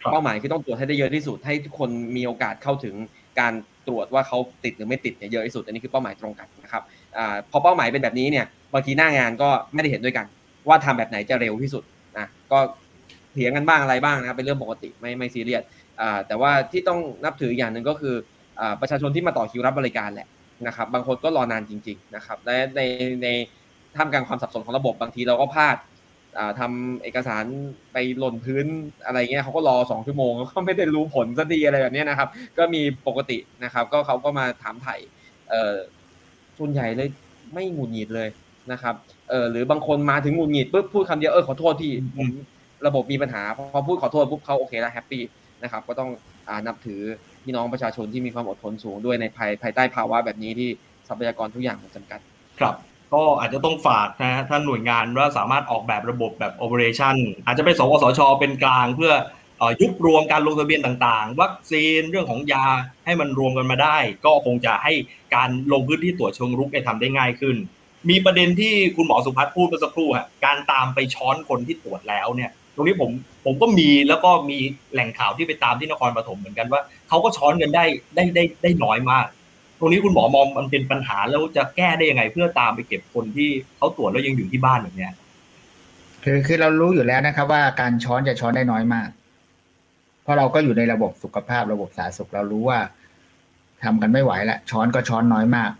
ครับเป้าหมายคือต้องตรวจให้ได้เยอะที่สุด ให้ทุกคนมีโอกาสเข้าถึงการตรวจว่าเขาติดหรือไม่ติดเนี่ยเยอะที่สุดอันนี้คือเป้าหมายตรงกันนะครับอาพอเป้าหมายเป็นแบบนี้เนี่ยบางทีหน้างานก็ไม่ได้เห็นด้วยกัน ว่าทำแบบไหนจะเร็วที่สุดนะก็เถียงกันบ้างอะไรบ้างนะครับเป็นเรื่องปกติไม่ไม่ซีเรียสอ่าแต่ว่าที่ต้องนับถืออย่างหนึ่งก็คืออ่าประชาชนที่มาต่อคิวรับบริการแหละนะครับบางคนก็รอนานจริง ๆนะครับและในในท่ามกลางความสับสนของระบบบางทีเราก็พลาด อ่าทำเอกสารไปหล่นพื้นอะไรเงี้ยเขาก็รอสองชั่วโมงแล้วก็ไม่ได้รู้ผลสักทีอะไรแบบเนี้ยนะครับ ก็มีปกตินะครับ ก็เขาก็มาถามไถ่เอ่อส่วนใหญ่เลยไม่หงุดหงิดเลยนะครับเออหรือบางคนมาถึงหงุดหงิดปุ๊บพูดคำเดียวเออขอโทษที่ผมระบบมีปัญหาพอพูดขอโทษปุ๊บเขาโอเคแล้ว happy นะครับ ก็ต้องอ่านับถือพี่น้องประชาชนที่มีความอดทนสูงด้วยในภายภายใต้ภาวะแบบนี้ที่ทรัพยากรทุกอย่างมันจำกัด ครับ ก็อาจจะต้องฝากนะฮะท่านหน่วยงานว่าสามารถออกแบบระบบแบบ operation อาจจะเป็นสวสชเป็นกลางเพื่อยุบรวมการลงทะเบียนต่างๆ วัคซีนเรื่องของยาให้มันรวมกันมาได้ ก็คงจะให้การลงพื้นที่ตรวจเชิงรุกเนี่ยทำได้ง่ายขึ้น มีประเด็นที่คุณหมอสุพัฒน์พูดเมื่อสักครู่ฮะการตามไปช้อนคนที่ตรวจแล้วเนี่ย ตรงนี้ผมผมก็มีแล้วก็มีแหล่งข่าวที่ไปตามที่นครปฐมเหมือนกันว่าเขาก็ช้อนกันได้ได้ได้ได้น้อยมาก ตรงนี้คุณหมอมองมันเป็นปัญหาแล้วจะแก้ได้ยังไง เพื่อตามไปเก็บคนที่เขาตรวจแล้วยังอยู่ที่บ้านอย่างเนี้ยคือคือเรารู้อยู่แล้วนะครับ ว่าการช้อนจะช้อนได้น้อยมาก เพราะเราก็อยู่ในระบบสุขภาพระบบสาธารณสุขเรารู้ว่าทำกันไม่ไหวล้วช้อนก็ช้อนน้อยมาก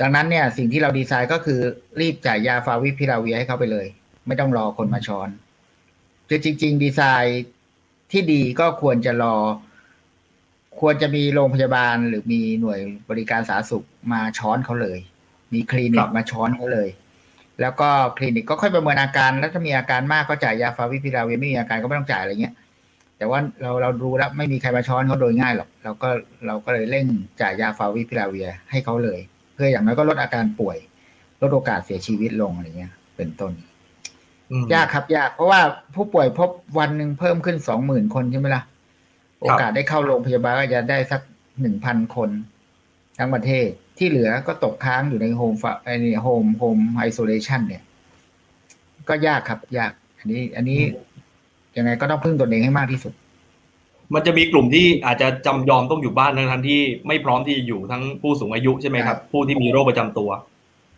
ดังนั้นเนี่ยสิ่งที่เราดีไซน์ก็คือรีบจ่ายยาฟาวิพิราเวียให้เขาไปเลย ไม่ต้องรอคนมาช้อนคือจริง ๆ ดีไซน์ที่ดีก็ควรจะรอ ควรจะมีโรงพยาบาลหรือมีหน่วยบริการสาธารณสุขมาช้อนเขาเลย มีคลินิครักบมาช้อนเขาเลย แล้วก็คลินิกก็ค่อยประเมินอาการ แล้วถ้ามีอาการมากก็จ่ายยาฟาวิพิราเวียไม่มีอาการก็ไม่ต้องจ่ายอะไรเงี้ย แต่ว่าเราเรารู้แล้วไม่มีใครมาช้อนเขาโดยง่ายหรอกเราก็เราก็เลยเร่งจ่ายยาฟาวิพิราเวียให้เขาเลย เพื่ออย่างน้อยก็ลดอาการป่วย ลดโอกาสเสียชีวิตลงอะไรเงี้ย เป็นต้นอืมยากครับยากเพราะว่าผู้ป่วยพบวันหนึ่งเพิ่มขึ้นสองหมื่นคนใช่ไหมล่ะ โอกาสได้เข้าโรงพยาบาลก็จะได้สักหนึ่งพันคน ทั้งประเทศที่เหลือก็ตกค้างอยู่ใน home ไอ้นี่ home home isolation เนี่ย ก็ยากครับยาก อันนี้ อันนี้ยังไงก็ต้องพึ่งตนเองให้มากที่สุด มันจะมีกลุ่มที่อาจจะจำยอมต้องอยู่บ้านทั้งทันที่ไม่พร้อมที่จะอยู่ทั้งผู้สูงอายุใช่ไหมครับ ผู้ที่มีโรคประจำตัว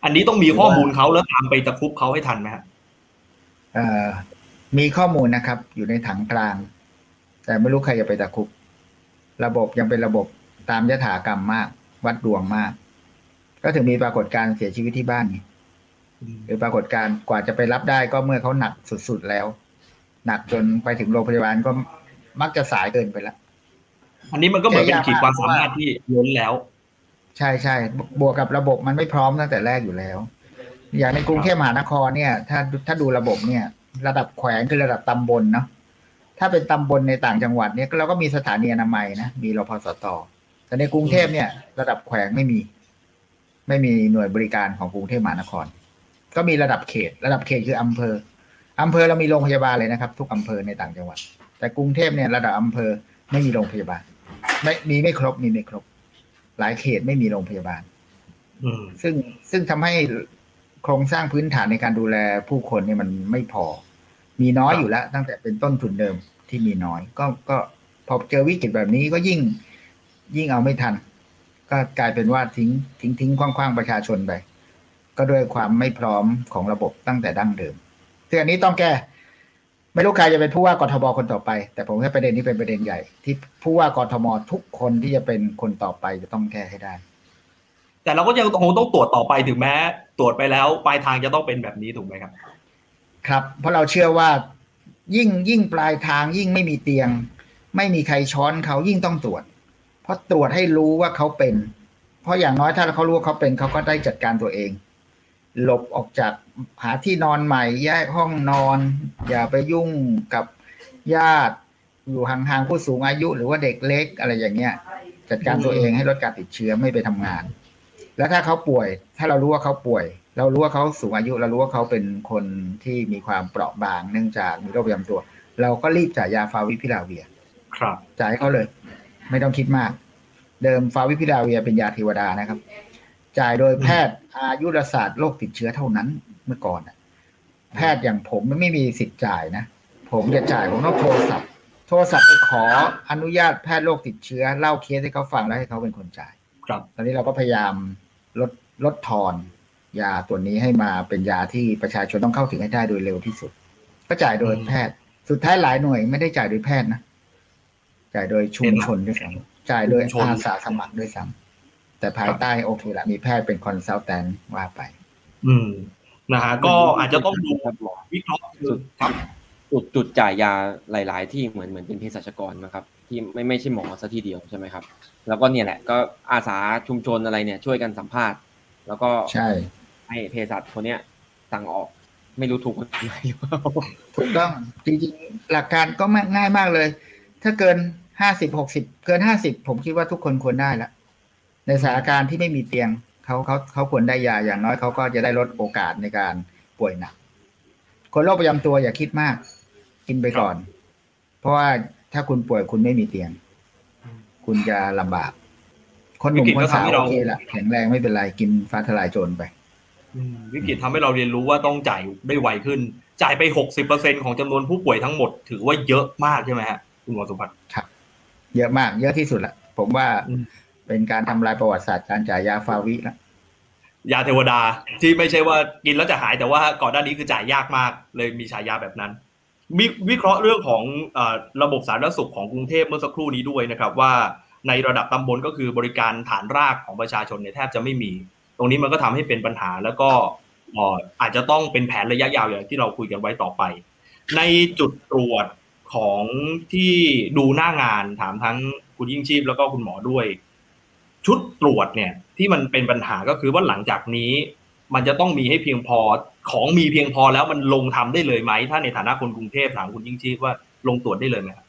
อันนี้ต้องมีข้อมูลเขาแล้วตามไปตะครุบเขาให้ทันไหมครับเอ่อมีข้อมูลนะครับ อยู่ในถังกลาง แต่ไม่รู้ใครจะไปตะคุบระบบยังเป็นระบบตามยถากรรมมาก วัดดวงมาก ก็ถึงมีปรากฏการณ์เสียชีวิตที่บ้านไงหรือปรากฏการณ์กว่าจะไปรับได้ก็เมื่อเขาหนักสุดๆแล้ว หนักจนไปถึงโรงพยาบาลก็มักจะสายเกินไปแล้วอันนี้มันก็เหมือนเป็นขีดความสามารถที่ล้นแล้ว ใช่ใช่บวกกับระบบมันไม่พร้อมตั้งแต่แรกอยู่แล้ว อย่างในกรุงเทพมหานครเนี่ย ถ้าถ้าดูระบบเนี่ย ระดับแขวงคือระดับตำบลเนาะ ถ้าเป็นตำบลในต่างจังหวัดเนี่ยเราก็มีสถานีอนามัยนะมีรพสตแต่ในกรุงเทพเนี่ย ระดับแขวงไม่มี ไม่มีหน่วยบริการของกรุงเทพมหานคร ก็มีระดับเขต ระดับเขตคืออำเภออำเภอเรามีโรงพยาบาลเลยนะครับ ทุกอำเภอในต่างจังหวัด แต่กรุงเทพเนี่ยระดับอำเภอไม่มีโรงพยาบาล ไม่มีไม่ครบมีไม่ครบ หลายเขตไม่มีโรงพยาบาลอืมซึ่งซึ่งทำให้โครงสร้างพื้นฐานในการดูแลผู้คนเนี่ยมันไม่พอ มีน้อยอยู่แล้ว ตั้งแต่เป็นต้นทุนเดิมที่มีน้อย ก็ก็พอเจอวิกฤตแบบนี้ก็ยิ่งยิ่งเอาไม่ทัน ก็กลายเป็นว่าทิ้งทิ้งทิ้งคว้างๆประชาชนไปก็ด้วยความไม่พร้อมของระบบตั้งแต่ดั้งเดิมซึ่งอันนี้ต้องแก้ ไม่รู้ใครจะเป็นผู้ว่ากทมคนต่อไป แต่ผมว่าประเด็นนี้เป็นประเด็นใหญ่ ที่ผู้ว่ากทมทุกคนที่จะเป็นคนต่อไปจะต้องแก้ให้ได้ แต่เราก็ยังคงต้องตรวจต่อไปถึงแม้ ตรวจไปแล้วปลายทางจะต้องเป็นแบบนี้ถูกไหมครับ ครับเพราะเราเชื่อว่ายิ่งยิ่งปลายทางยิ่งไม่มีเตียง ไม่มีใครช้อนเขายิ่งต้องตรวจ เพราะตรวจให้รู้ว่าเขาเป็น เพราะอย่างน้อยถ้าเขารู้ว่าเขาเป็นเขาก็ได้จัดการตัวเอง หลบออกจากหาที่นอนใหม่แยกห้องนอน อย่าไปยุ่งกับญาติอยู่ห่างๆผู้สูงอายุ หรือว่าเด็กเล็กอะไรอย่างเงี้ย จัดการตัวเองให้ลดการติดเชื้อไม่ไปทำงาน แล้วถ้าเขาป่วย ถ้าเรารู้ว่าเขาป่วย เรารู้ว่าเขาสูงอายุเรารู้ว่าเขาเป็นคนที่มีความเปราะบาง เนื่องจากมีโรคประจำตัว เราก็รีบจ่ายยาฟาวิพิลาเวีย ครับ จ่ายให้เขาเลย ไม่ต้องคิดมาก เดิมฟาวิพิลาเวียเป็นยาเทวดานะครับ จ่ายโดยแพทย์อายุรศาสตร์โรคติดเชื้อเท่านั้นเมื่อก่อนน่ะแพทย์อย่างผมมันไม่มีสิทธิ์จ่ายนะ ผมจะจ่ายผมต้องโทรศัพท์ โทรศัพท์ไปขออนุญาตแพทย์โรคติดเชื้อเล่าเคสให้เขาฟังแล้วให้เขาเป็นคนจ่าย ครับ ตอนนี้เราก็พยายามลดลดทอน ยาตัวนี้ให้มาเป็นยาที่ประชาชนต้องเข้าถึงให้ได้โดยเร็วที่สุด ก็จ่ายโดยแพทย์ สุดท้ายหลายหน่วยไม่ได้จ่ายโดยแพทย์นะจ่ายโดยชุมชนด้วยซ้ำจ่ายโดยชุมชนอาสาสมัครด้วยซ้ำแต่ภายใต้โอเคละมีแพทย์เป็นคอนซัลแทนว่าไป อืมนะฮะก็อาจจะต้องดูครับหมอวิเคราะห์สุดครับจุดจุดจ่ายยาหลาย ๆ ที่เหมือนเหมือนเป็นเภสัชกรนะครับ ที่ไม่ไม่ใช่หมอซะทีเดียวใช่ไหมครับ แล้วก็เนี่ยแหละก็อาสาชุมชนอะไรเนี่ยช่วยกันสัมภาษณ์ แล้วก็ใช่ ให้เภสัชคนเนี้ยสั่งออกไม่รู้ถูกกฎหมายหรือเปล่าถูกต้องจริงๆหลักการก็ง่ายมากเลย ถ้าเกินห้าสิบหกสิบเกินห้าสิบผมคิดว่าทุกคนควรได้ละในสถานการณ์ที่ไม่มีเตียงเขาเขาเขาควรได้ยาอย่างน้อยเขาก็จะได้ลดโอกาสในการป่วยหนักคนโรคประจำตัวอย่าคิดมาก กินไปก่อน เพราะว่าถ้าคุณป่วยคุณไม่มีเตียง คุณจะลำบาก คนหนุ่มคนสาวโอเคละแข็งแรงไม่เป็นไรกินฟ้าทลายโจรไปอืม วิกฤตทำให้เราเรียนรู้ว่าต้องจ่ายได้ไวขึ้น จ่ายไปหกสิบเปอร์เซ็นของจำนวนผู้ป่วยทั้งหมด ถือว่าเยอะมากใช่ไหมฮะคุณหมอสุพัฒน์เยอะมาก เยอะที่สุดละผมว่าอืมเป็นการทำลายประวัติศาสตร์การจ่ายยาฟาวิละยาเทวดาที่ไม่ใช่ว่ากินแล้วจะหายแต่ว่าก่อนหน้านี้คือจ่ายยากมาก เลยมีฉายาแบบนั้นมีวิเคราะห์เรื่องของเออระบบสาธารณสุขของกรุงเทพเมื่อสักครู่นี้ด้วยนะครับ ว่าในระดับตำบลก็คือบริการฐานรากของประชาชนเนี่ยแทบจะไม่มี ตรงนี้มันก็ทำให้เป็นปัญหาแล้วก็เอ่ออาจจะต้องเป็นแผนระยะยาวอย่างที่เราคุยกันไว้ต่อไป ในจุดตรวจของที่ดูหน้างานถามทั้งคุณยิ่งชีพแล้วก็คุณหมอด้วย ชุดตรวจเนี่ยที่มันเป็นปัญหาก็คือว่าหลังจากนี้ มันจะต้องมีให้เพียงพอของมีเพียงพอแล้วมันลงทำได้เลยไหม ถ้าในฐานะคนกรุงเทพถามคุณยิ่งชีพว่าลงตรวจได้เลยไหมครับ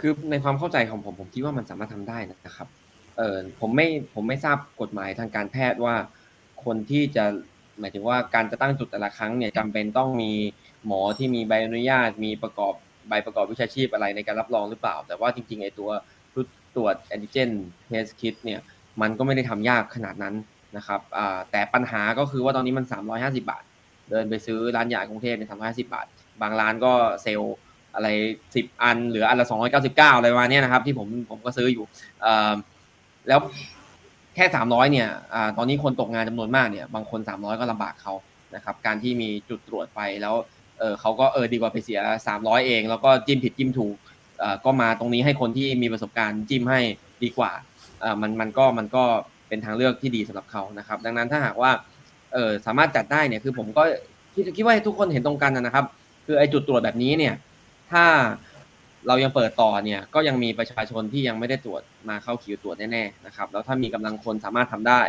คือในความเข้าใจของผมผมคิดว่ามันสามารถทำได้นะครับ เออผมไม่ผมไม่ทราบกฎหมายทางการแพทย์ว่า คนที่จะหมายถึงว่าการจะตั้งจุดแต่ละครั้งเนี่ยจำเป็นต้องมีหมอที่มีใบอนุญาต มีประกอบใบประกอบวิชาชีพอะไรในการรับรองหรือเปล่า แต่ว่าจริงๆไอ้ตัวชุดตรวจแอนติเจนเทสคิดเนี่ยมันก็ไม่ได้ทำยากขนาดนั้นนะครับแต่ปัญหาก็คือว่าตอนนี้มัน 350 บาท เดินไปซื้อร้านยากรุงเทพเนี่ย350บาท บางร้านก็เซลอะไร 10 อันหลืออันละ 299 อะไรประมาณเนี้ยนะครับ ที่ผมผมก็ซื้ออยู่อ แล้วแค่300เนี่ยอตอนนี้คนตกงานจำนวนมากเนี่ย บางคน300ก็ลำบากเขานะครับ การที่มีจุดตรวจไปแล้วเออเขาก็เออดีกว่าไปเสีย300เอง แล้วก็จิ้มผิดจิ้มถูกเออก็มาตรงนี้ให้คนที่มีประสบการณ์จิ้มให้ดีกว่าเออมันมันก็มันก็เป็นทางเลือกที่ดีสำหรับเขานะครับ ดังนั้นถ้าหากว่าเออสามารถจัดได้เนี่ยคือผมก็คิดคิดว่าทุกคนเห็นตรงกันนะครับ คือไอ้จุดตรวจแบบนี้เนี่ย ถ้า เรายังเปิดต่อเนี่ยก็ยังมีประชาชนที่ยังไม่ได้ตรวจมาเข้าคิวตรวจแน่ๆนะครับแล้วถ้ามีกำลังคนสามารถทำได้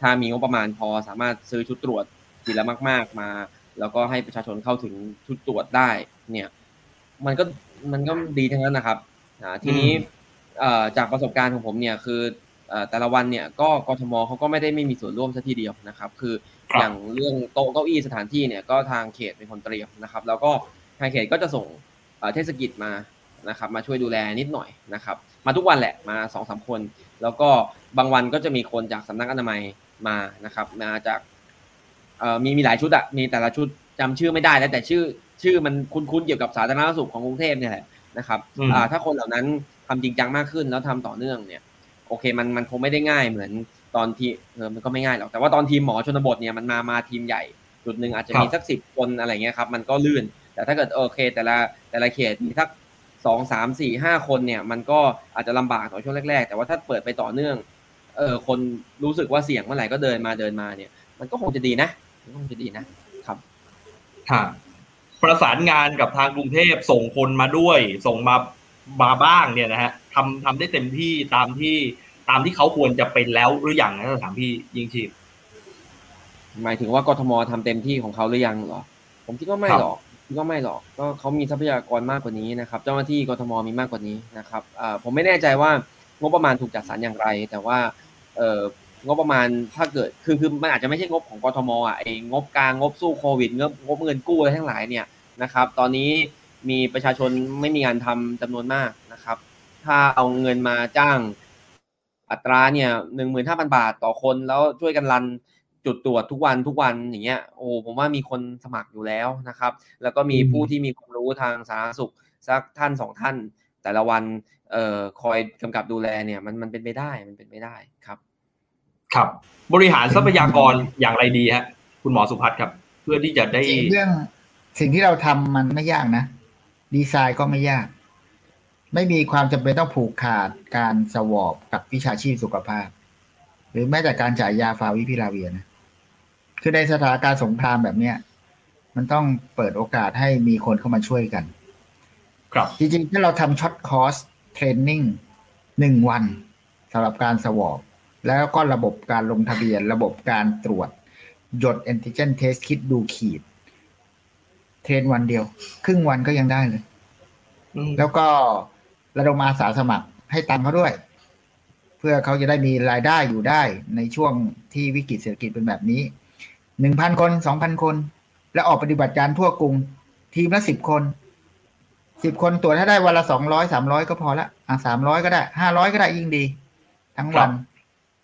ถ้ามีงบประมาณพอสามารถซื้อชุดตรวจทีละมาก ๆมา แล้วก็ให้ประชาชนเข้าถึงชุดตรวจได้เนี่ย มันก็มันก็ดีทั้งนั้นนะครับทีนี้จากประสบการณ์ของผมเนี่ยคือแต่ละวันเนี่ยก็กทมเขาก็ไม่ได้ไม่มีส่วนร่วมซะทีเดียวนะครับ คืออย่างเรื่องโต๊ะเก้าอี้สถานที่เนี่ยก็ทางเขตเป็นคนเตรียมนะครับ แล้วก็ทางเขตก็จะส่งเทศกิจมา นะครับมาช่วยดูแลนิดหน่อยนะครับ มาทุกวันแหละมาสองสามคน แล้วก็บางวันก็จะมีคนจากสำนักอนามัยมานะครับ มาจากมีมีหลายชุดอะมีแต่ละชุดจำชื่อไม่ได้แล้วแต่ชื่อชื่อมันคุ้นๆเกี่ยวกับสาธารณสุขของกรุงเทพเนี่ยแหละนะครับถ้าคนเหล่านั้นทำจริงจังมากขึ้นแล้วทำต่อเนื่องเนี่ยโอเคมันมันคงไม่ได้ง่ายเหมือนตอนที่เออมันก็ไม่ง่ายหรอกแต่ว่าตอนทีมหมอชนบทเนี่ยมันมามาทีมใหญ่จุดหนึ่งอาจจะมีสักสิบคนอะไรเงี้ยครับมันก็ลื่น แต่ถ้าเกิดโอเค แต่ละแต่ละเขตมีสัก สองสามสี่ห้าคนเนี่ย มันก็อาจจะลำบากหน่อยช่วงแรก ๆ แต่ว่าถ้าเปิดไปต่อเนื่อง เออคนรู้สึกว่าเสี่ยงเมื่อไหร่ก็เดินมาเดินมาเนี่ย มันก็คงจะดีนะมันคงจะดีนะครับค่ะประสานงานกับทางกรุงเทพส่งคนมาด้วย ส่งมามาบ้างเนี่ยนะฮะทำทำได้เต็มที่ตามที่ตามที่เขาควรจะเป็นแล้วหรืออยังนะถามพี่ยิงชีพหมายถึงว่ากทมทำเต็มที่ของเขาหรือยังเหรอ ผมคิดว่าไม่หรอก คิดว่าไม่หรอกก็เขามีทรัพยากรมากกว่านี้นะครับ เจ้าหน้าที่กทมมีมากกว่านี้นะครับผมไม่แน่ใจว่างบประมาณถูกจัดสรรอย่างไร แต่ว่างบประมาณถ้าเกิดคือคือมันอาจจะไม่ใช่งบของกทมอะไอ้งบกลางงบสู้โควิดงบงบเงินกู้อะไรทั้งหลายเนี่ยนะครับ ตอนนี้มีประชาชนไม่มีงานทำจำนวนมากนะครับ ถ้าเอาเงินมาจ้างอัตราเนี่ยหนึ่งหมื่นห้าพันบาทต่อคนแล้วช่วยกันรัน จุดตรวจทุกวันทุกวันอย่างเงี้ยโอ้ผมว่ามีคนสมัครอยู่แล้วนะครับ แล้วก็มีผู้ที่มีความรู้ทางสาธารณสุขสักท่านสองท่าน แต่ละวันเอ่อคอยกำกับดูแลเนี่ยมันมันเป็นไปได้มันเป็นไปได้ครับ ครับ บริหารทรัพยากรอย่างไรดีฮะคุณหมอสุพัฒน์ครับ เพื่อที่จะได้เรื่องสิ่งที่เราทำมันไม่ยากนะ ดีไซน์ก็ไม่ยาก ไม่มีความจำเป็นต้องผูกขาดการ swab กับวิชาชีพสุขภาพ หรือแม้แต่การจ่ายยาฟาวิพิราเวียร์นะ คือในสถานการณ์สงครามแบบเนี้ยมันต้องเปิดโอกาสให้มีคนเข้ามาช่วยกัน ครับ จริงๆ ถ้าเราทำ short course training หนึ่งวันสำหรับการสวอบแล้วก็ระบบการลงทะเบียน ระบบการตรวจ หยดแอนติเจนเทสคิดดูขีด เทรนวันเดียว ครึ่งวันก็ยังได้เลย แล้วก็ระดมอาสาสมัครให้ตังเขาด้วย เพื่อเขาจะได้มีรายได้อยู่ได้ในช่วงที่วิกฤตเศรษฐกิจเป็นแบบนี้ หนึ่งพันคนสองพันคน แล้วออกปฏิบัติการทั่วกรุง ทีมละสิบคนสิบคนตรวจถ้าได้วันละสองร้อยสามร้อยก็พอละอะสามร้อยก็ได้ห้าร้อยก็ได้ยิ่งดี ทั้งวัน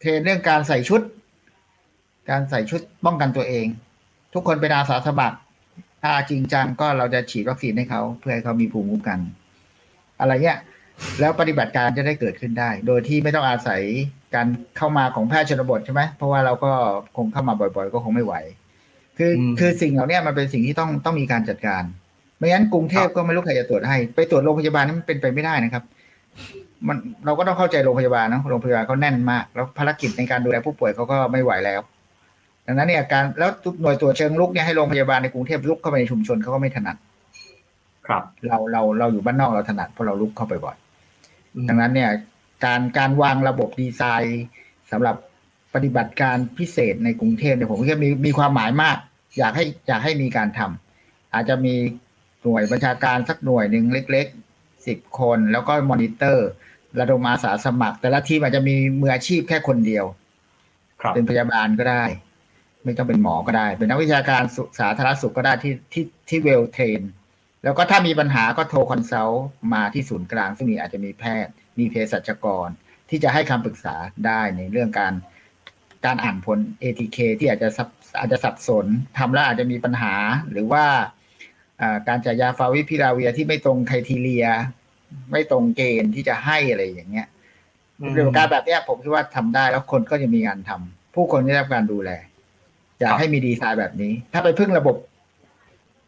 เทรนเรื่องการใส่ชุด การใส่ชุดป้องกันตัวเอง ทุกคนเป็นอาสาสมัครถ้าจริงจังก็เราจะฉีดวัคซีนให้เขาเพื่อให้เขามีภูมิคุ้มกัน อะไรเงี้ยแล้วปฏิบัติการจะได้เกิดขึ้นได้ โดยที่ไม่ต้องอาศัย การเข้ามาของแพทย์ชนบทใช่ไหมเพราะว่าเราก็คงเข้ามาบ่อยๆ ก็คงไม่ไหว คือคือสิ่งเหล่านี้มันเป็นสิ่งที่ต้องต้องมีการจัดการ ไม่งั้นกรุงเทพก็ไม่รู้ใครจะตรวจให้ ไปตรวจโรงพยาบาลนี่มันเป็นไปไม่ได้นะครับ มันเราก็ต้องเข้าใจโรงพยาบาลนะโรงพยาบาลเขาแน่นมาก แล้วภารกิจในการดูแลผู้ป่วยเขาก็ไม่ไหวแล้ว ดังนั้นเนี่ยการแล้วหน่วยตรวจเชิงลุกเนี่ยให้โรงพยาบาลในกรุงเทพลุกเข้าไปในชุมชนเขาก็ไม่ถนัดครับ เราเราเราอยู่บ้านนอกเราถนัดเพราะเราลุกเข้าไปบ่อยดังนั้นเนี่ย การการวางระบบดีไซน์สำหรับปฏิบัติการพิเศษในกรุงเทพเนี่ยผมคิดว่ามีมีความหมายมาก อยากให้อยากให้มีการทำอาจจะมีหน่วยบัญชาการสักหน่วยหนึ่งเล็กๆสิบคน แล้วก็มอนิเตอร์ ระดมอาสาสมัคร แต่ละทีมอาจจะมีมืออาชีพแค่คนเดียวเป็นพยาบาลก็ได้ ไม่ต้องเป็นหมอก็ได้ เป็นนักวิชาการสาธารณสุขก็ได้ที่ที่ที่ well-trained แล้วก็ถ้ามีปัญหาก็โทร consult มาที่ศูนย์กลาง ซึ่งมีอาจจะมีแพทย์ มีเภสัชกร ที่จะให้คำปรึกษาได้ในเรื่องการการอ่านผล ATK ที่อาจจะอาจจะสับสนทำแล้วอาจจะมีปัญหา หรือว่าการจ่ายยาฟาวิพิราเวียที่ไม่ตรงไคทีเรีย ไม่ตรงเกณฑ์ที่จะให้อะไรอย่างเงี้ยเรื่องการแบบนี้ผมคิดว่าทำได้แล้วคนก็จะมีงานทำผู้คนได้รับการดูแลอยากให้มีดีไซน์แบบนี้ ถ้าไปพึ่งระบบ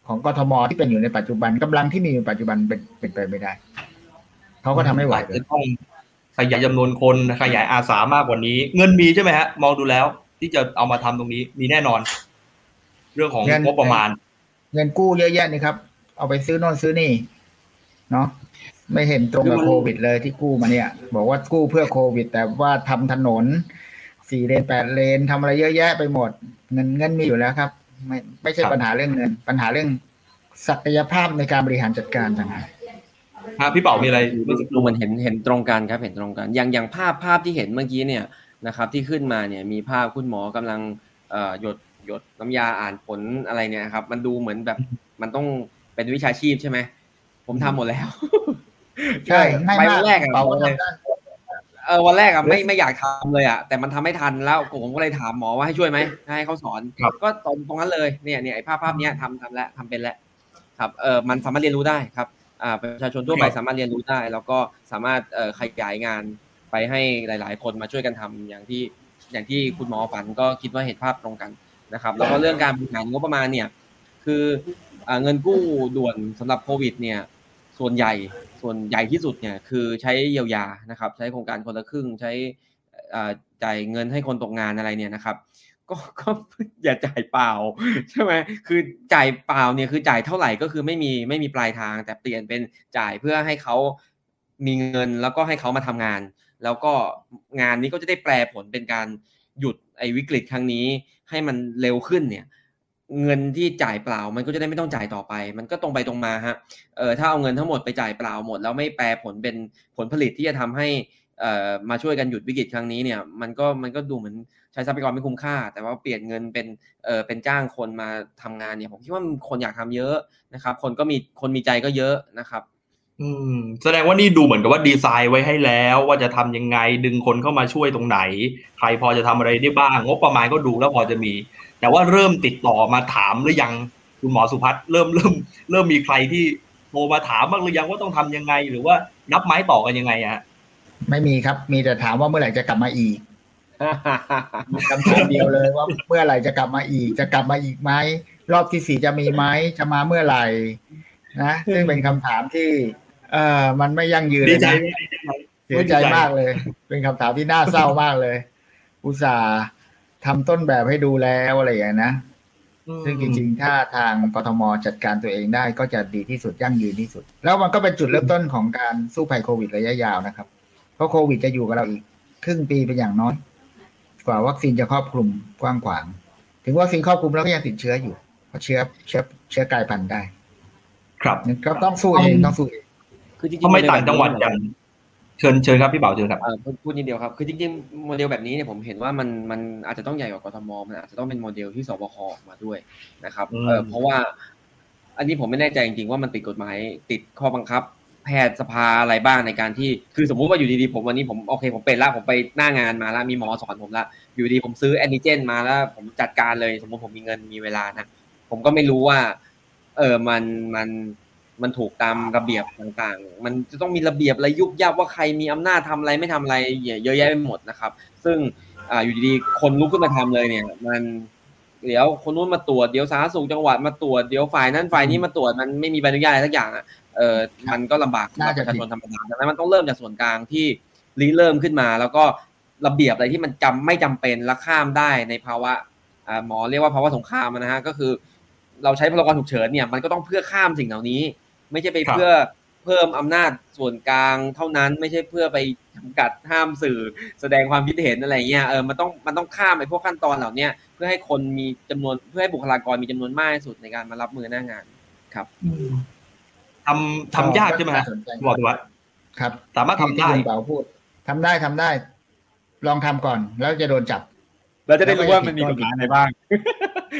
ของกทมที่เป็นอยู่ในปัจจุบันกำลังที่มีอยู่ปัจจุบันเป็นเป็นไปไม่ได้ เขาก็ทำไม่ไหวจะต้องขยายจำนวนคนขยายอาสามากกว่านี้ เงินมีใช่ไหมฮะ มองดูแล้ว ที่จะเอามาทำตรงนี้มีแน่นอน เรื่องของงบประมาณ เงินกู้เยอะแยะนี่ครับ เอาไปซื้อโน่นซื้อนี่ เนาะไม่เห็นตรงกับโควิดเลยที่กู้มาเนี่ย บอกว่ากู้เพื่อโควิด แต่ว่าทำถนนสี่เลนแปดเลนทำอะไรเยอะแยะไปหมด เงินเงินมีอยู่แล้วครับ ไม่ไม่ใช่ปัญหาเรื่องเงิน ปัญหาเรื่องศักยภาพในการบริหารจัดการต่างหาก ฮะพี่เป๋ามีอะไรดูมันเห็นเห็นตรงกันครับเห็นตรงกัน อย่างอย่างภาพภาพที่เห็นเมื่อกี้เนี่ยนะครับที่ขึ้นมาเนี่ยมีภาพคุณหมอกำลังเอ่อหยดหยดน้ำยาอ่านผลอะไรเนี่ยครับ มันดูเหมือนแบบมันต้องเป็นวิชาชีพใช่ไหมผมทำหมดแล้ว ใช่ง่ายไปมาวักนแรกอะเป่าบอกเลยทำได้เออวันแรกอะไม่ไม่อยากทำเลยอะแต่มันทำไม่ทันแล้วผมก็เลยถามหมอว่าให้ช่วยไหมให้เขาสอนครับก็ตรงตรงนั้นเลยเนี่ยเนี่ยไอ้ภาพภาพเนี้ยทำทำแล้วทำเป็นแล้วครับเออมันสามารถเรียนรู้ได้ครับอ่า ประชาชนทั่วไปสามารถเรียนรู้ได้ แล้วก็สามารถเอ่อขยายงานไปให้หลาย ๆ คนมาช่วยกันทำอย่างที่อย่างที่คุณหมอฝันก็คิดว่าเห็นภาพตรงกันนะครับ แล้วก็เรื่องการบริหารงบประมาณเนี่ยคืออ่าเงินกู้ด่วนสำหรับโควิดเนี่ยส่วนใหญ่ส่วนใหญ่ที่สุดเนี่ยคือใช้เยียวยานะครับ ใช้โครงการคนละครึ่งใช้อ่าจ่ายเงินให้คนตกงานอะไรเนี่ยนะครับ ก็ก็อย่าจ่ายเปล่าใช่ไหมคือจ่ายเปล่าเนี่ยคือจ่ายเท่าไหร่ก็คือไม่มีไม่มีปลายทาง แต่เปลี่ยนเป็นจ่ายเพื่อให้เขามีเงินแล้วก็ให้เขามาทำงาน แล้วก็งานนี้ก็จะได้แปลผลเป็นการหยุดไอ้วิกฤตครั้งนี้ ให้มันเร็วขึ้นเนี่ย เงินที่จ่ายเปล่ามันก็จะได้ไม่ต้องจ่ายต่อไป มันก็ตรงไปตรงมาฮะเออถ้าเอาเงินทั้งหมดไปจ่ายเปล่าหมด แล้วไม่แปลผลเป็นผลผลิตที่จะทำให้ มาช่วยกันหยุดวิกฤตครั้งนี้เนี่ยมันก็มันก็ดูเหมือนใช้ทรัพยากรไม่คุ้มค่า แต่ว่าเปลี่ยนเงินเป็นเออเป็นจ้างคนมาทำงานเนี่ยผมคิดว่าคนอยากทำเยอะนะครับ คนก็มีคนมีใจก็เยอะนะครับ อืมแสดงว่านี่ดูเหมือนกับว่าดีไซน์ไว้ให้แล้ว ว่าจะทำยังไงดึงคนเข้ามาช่วยตรงไหน ใครพอจะทำอะไรได้บ้างงบประมาณก็ดูแล้วพอจะมี แต่ว่าเริ่มติดต่อมาถามหรือยังคุณหมอสุพัฒน์เริ่มเริ่มเริ่มมีใครที่โทรมาถามบ้างหรือยังว่าต้องทำยังไง หรือว่านับไม้ต่อกันยังไงอะฮะ ไม่มีครับ มีแต่ถามว่าเมื่อไหร่จะกลับมาอีกมีคำถามเดียวเลยว่าเมื่อไหร่จะกลับมาอีก จะกลับมาอีกไหมรอบที่สี่จะมีไหมจะมาเมื่อไหร่นะซึ่งเป็นคำถามที่ เอ่อมันไม่ยั่งยืนดีเลยใจนะไหมเสียใจมากเลย เป็นคำถามที่น่าเศร้ามากเลย อุตส่าห์ทำต้นแบบให้ดูแล้วอะไรอย่างนี้ยนะซึ่งจริงๆ ถ้าทางปทมจัดการตัวเองได้ก็จะดีที่สุดยั่งยืนที่สุด แล้วมันก็เป็นจุดเริ่มต้นของการสู้ภัยโควิดระยะยาวนะครับ เพราะโควิดจะอยู่กับเราอีก ครึ่งปีเป็นอย่างน้อย กว่าวัคซีนจะครอบคลุมกว้างขวาง ถึงวัคซีนครอบคลุมแล้วก็ยังติดเชื้ออยู่ เพราะเชื้อเชื้อเชื้อกลายพันธุ์ได้ ครับก็ต้องสู้เองต้องสู้เองคือจริงๆทำไมโเดลต่างจังหวัดกันเชิญเชิญครับพี่เป๋าเชิญครับเอ่อพูดพูดนิดเดียวครับคือจริงๆโมเดลแบบนี้เนี่ยผมเห็นว่ามันมันอาจจะต้องใหญ่กว่ากทมมันอาจจะต้องเป็นโมเดลที่สบคออกมาด้วยนะครับอืมเออเพราะว่า อันนี้ผมไม่แน่ใจจริงๆว่ามันติดกฎหมายติดข้อบังคับแพทย์สภาอะไรบ้างในการที่คือสมมุติว่าอยู่ดีๆผมวันนี้ผมโอเค ผมเป็นละผมไปหน้างานมาแล้วมีหมอสอนผมละอยู่ดีผมซื้อแอนติเจนมาแล้ว ผมจัดการเลยสมมติผมมีเงินมีเวลานะผมก็ไม่รู้ว่า เออมันมันมันถูกตามระเบียบต่างๆ มันจะต้องมีระเบียบอะไรยุบยับว่าใครมีอำนาจทำอะไรไม่ทำอะไรเยอะแยะไปหมดนะครับ ซึ่งอ่าอยู่ดีๆคนลุกขึ้นมาทำเลยเนี่ย มันเดี๋ยวคนนู้นมาตรวจเดี๋ยวสาธารณสุขจังหวัดมาตรวจเดี๋ยวฝ่ายนั้นฝ่ายนี้มาตรวจมันไม่มีใบอนุญาตอะไรสักอย่างอะ เออมันก็ลำบากสำหรับประชาชนธรรมดาดังนั้นมันต้องเริ่มจากส่วนกลางที่ริเริ่มขึ้นมา แล้วก็ระเบียบอะไรที่มันจำไม่จำเป็นและข้ามได้ในภาวะอ่าหมอเรียกว่าภาวะสงครามนะฮะก็คือ เราใช้พลกรฉุกเฉินเนี่ยมันก็ต้องเพื่อข้ามสิ่งเหล่านี้ ไม่ใช่ไปครับเพื่อเพิ่มอำนาจส่วนกลางเท่านั้นไม่ใช่เพื่อไปจำกัดห้ามสื่อแสดงความคิดเห็นอะไรเงี้ยเออมันต้องมันต้องข้ามไอ้พวกขั้นตอนเหล่าเนี้ยเพื่อให้คนมีจำนวนเพื่อให้บุคลากรมีจำนวนมากที่สุดในการมารับมือหน้างาน ทำทำยากใช่ไหมฮะน่สนใจบอกถูกว่าครับ สามารถทำได้ที่คุณเป๋าพูดทำได้ทำได้ ลองทำก่อนแล้วจะโดนจับเราจะได้รู้ว่ามันมีกฎหมายอะไรบ้าง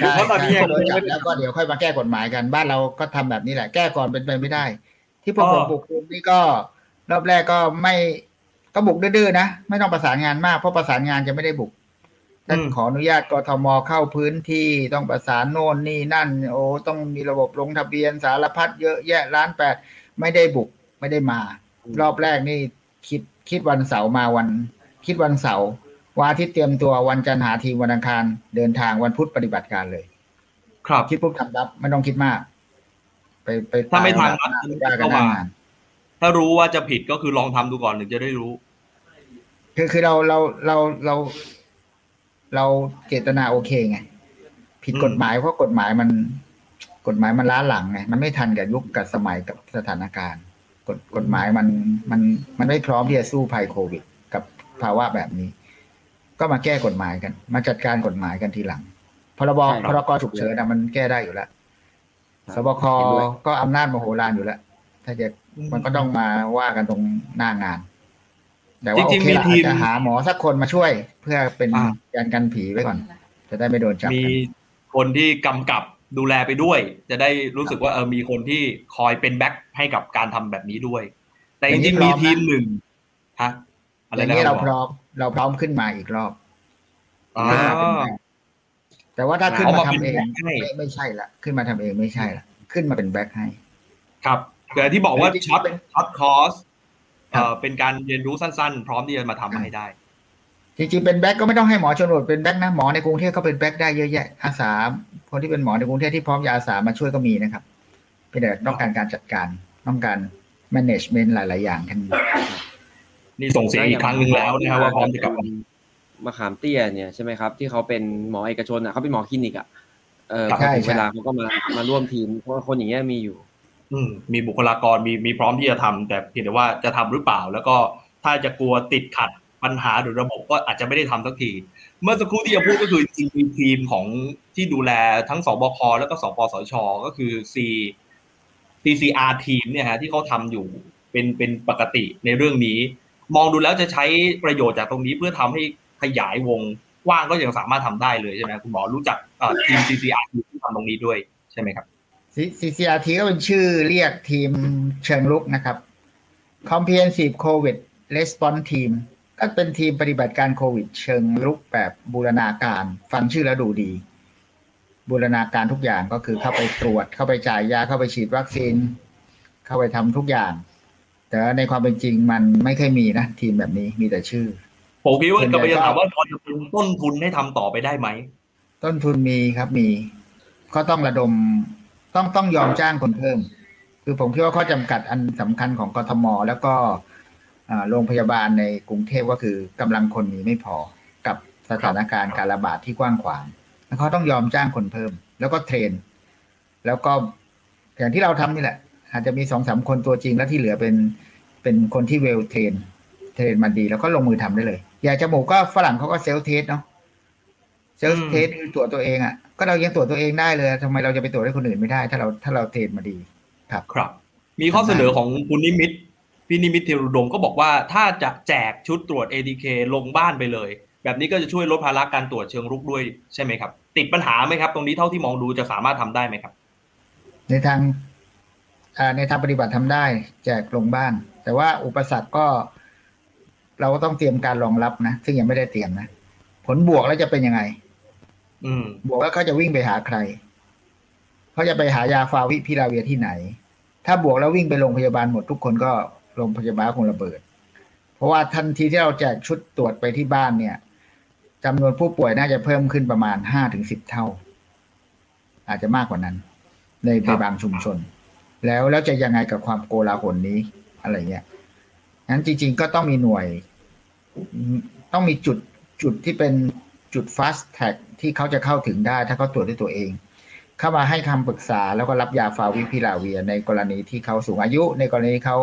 ใช่เพราะตอนนี้ใช่ยังโดนจับแล้วก็เดี๋ยวค่อยมาแก้กฎหมายกัน บ้านเราก็ทำแบบนี้แหละ แก้ก่อนเป็นไปไม่ได้ ที่พวกอ๋ผอมบุกรุกนี่ก็รอบแรกก็ไม่ก็บุกดื้อๆนะ ไม่ต้องประสานงานมากเพราะประสานงานจะไม่ได้บุก ถ้าขออนุญาตกทมเข้าพื้นที่ต้องประสานโน่นนี่นั่น โอ้ต้องมีระบบลงทะเบียนสารพัดเยอะแยะล้านแปดไม่ได้บุกไม่ได้มาอืมรอบแรกนี่คิดคิดวันเสาร์มาวัน คิดวันเสาร์วันอาทิตย์เตรียมตัววันจันทร์หาทีมวันอังคารเดินทางวันพุธปฏิบัติการเลย ครับคิดปุ๊บทำรับไม่ต้องคิดมาก ไปไปถ้าไม่ทันตยนะหน้ากันหน้างานถ้ารู้ว่าจะผิดก็คือลองทำดูก่อนถึงจะได้รู้ คือคือเราเราเราเรา เราเจตนาโอเคไง ผิดอืมกฎหมายเพราะกฎหมายมัน กฎหมายมันล้าหลังไงมันไม่ทันกับยุคกับสมัยกับสถานการณ์ กฎกฎหมายมันมันมันไม่พร้อมที่จะสู้ภัยโควิด กับภาวะแบบนี้ ก็มาแก้กฎหมายกัน มาจัดการกฎหมายกันทีหลังพรบพรกฉุกเฉินนะมันแก้ได้อยู่แล้วสบคก็อำนาจมโหฬารอยู่แล้ว ถ้าจะมันก็ต้องมาว่ากันตรงหน้างาน แต่ว่าโอเคละอาจจะหาหมอสักคนมาช่วย เพื่อเป็นการกันผีไว้ก่อน จะได้ไม่โดนจับมีคนที่กำกับดูแลไปด้วย จะได้รู้สึกว่าเออมีคนที่คอยเป็นแบ็คให้กับการทำแบบนี้ด้วย แต่จริงๆมีทีมหนึ่งฮะอะไรนะเราพร้อม เราพร้อมขึ้นมาอีกรอบแต่ว่าถ้าขึ้นมาทำเองไม่ไม่ใช่ละขึ้นมาทำเองไม่ใช่ละขึ้นมาเป็น back ให้ ครับแต่ที่บอกว่า short short course เอ่อเป็นการเรียนรู้สั้นๆ พร้อมที่จะมาทำให้ได้ จริงๆ เป็น back ก็ไม่ต้องให้หมอชนบทเป็น back นะหมอในกรุงเทพก็เป็น back ได้เยอะแยะอาสาคนที่เป็นหมอในกรุงเทพที่พร้อมจะอาสามาช่วยก็มีนะครับ เป็นแต่ต้องการการจัดการต้องการ management หลาย ๆ อย่างทั้งนี่ส่งเสียงอีกครั้งหนึ่งแล้วนะครับว่าพร้อมจะกลับมาขามเตี้ยเนี่ยใช่ไหมครับ ที่เขาเป็นหมอเอกชนอะเขาเป็นหมอคลินิกอะเออถึงเวลาเขาก็มามาร่วมทีมเพราะคนอย่างเงี้ยมีอยู่อื มีบุคลากรมีมีพร้อมที่จะทำแต่เพียงแต่ว่าจะทำหรือเปล่า แล้วก็ถ้าจะกลัวติดขัดปัญหาหรือระบบก็อาจจะไม่ได้ทำสักที เมื่อสักครู่ที่จะพูดก็คือจริงมีทีมของที่ดูแลทั้งสบคแล้วก็สปสช ก็คือ C CCR ทีมเนี่ยฮะที่เขาทำอยู่เป็นเป็นปกติในเรื่องนี้ มองดูแล้วจะใช้ประโยชน์จากตรงนี้เพื่อทำให้ขยายวงกว้างก็ยังสามารถทำได้เลยใช่ไหมคุณหมอรู้จักทีม CCR ที่ทำตรงนี้ด้วยใช่ไหมครับ CCRT ก็เป็นชื่อเรียกทีมเชิงลุกนะครับ Comprehensive COVID Response Team ก็เป็นทีมปฏิบัติการโควิด เชิงลุกแบบบูรณาการ ฟังชื่อแล้วดูดี บูรณาการทุกอย่างก็คือเข้าไปตรวจเข้าไปจ่ายยาเข้าไปฉีดวัคซีน เข้าไปทำทุกอย่าง แต่ในความเป็นจริงมันไม่เคยมีนะ ทีมแบบนี้มีแต่ชื่อผมคิดว่าก็ไปถามว่าพอจะเป็นต้นทุนให้ทำต่อไปได้ไหม ต้นทุนมีครับมี ก็ต้องระดม ต้องต้องยอมจ้างคนเพิ่ม คือผมคิดว่าข้อจำกัดอันสำคัญของกทม แล้วก็โรงพยาบาลในกรุงเทพก็คือกำลังคนมีไม่พอกับสถานการณ์การระบาดที่กว้างขวางแล้วเขาต้องยอมจ้างคนเพิ่ม แล้วก็ train แล้วก็อย่างที่เราทำนี่แหละ อาจจะมีสองสามคนตัวจริงแล้วที่เหลือเป็นเป็นคนที่ well-trained train มาดีแล้วก็ลงมือทำได้เลยแยงจมูกก็ฝรั่งเขาก็ self-test เนาะ self-test คือตรวจตัวเองอะก็เรายังตรวจตัวเองได้เลยทำไมเราจะไปตรวจให้คนอื่นไม่ได้ ถ้าเราถ้าเรา train มาดีครับครับ มีข้อเสนอของคุณนิมิตพี่นิมิตเทรุดมก็บอกว่าถ้าจะแจกชุดตรวจ ATK ลงบ้านไปเลย แบบนี้ก็จะช่วยลดภาระการตรวจเชิงรุกด้วยใช่ไหมครับ ติดปัญหาไหมครับ ตรงนี้เท่าที่มองดูจะสามารถทำได้ไหมครับ ในทางในทางปฏิบัติทำได้ แจกลงบ้าน แต่ว่าอุปสรรคก็ เราก็ต้องเตรียมการรองรับนะ ซึ่งยังไม่ได้เตรียมนะ ผลบวกแล้วจะเป็นยังไงอืม บวกแล้วเขาจะวิ่งไปหาใครเขาจะไปหายาฟาวิพิลาเวียที่ไหน ถ้าบวกแล้ววิ่งไปโรงพยาบาลหมดทุกคนก็โรงพยาบาลคงระเบิด เพราะว่าทันทีที่เราแจกชุดตรวจไปที่บ้านเนี่ยจำนวนผู้ป่วยน่าจะเพิ่มขึ้นประมาณห้าถึงสิบเท่า อาจจะมากกว่านั้น ในในบางชุมชน แล้วแล้วจะยังไงกับความโกลาหลนี้อะไรเงี้ยนั้นจริง ๆ ก็ต้องมีหน่วย ต้องมีจุดจุดที่เป็นจุด fast track ที่เขาจะเข้าถึงได้ถ้าเขาตรวจด้วยตัวเอง เข้ามาให้คำปรึกษาแล้วก็รับยาฟาวิพิลาเวีย ในกรณีที่เขาสูงอายุ ในกรณีเขา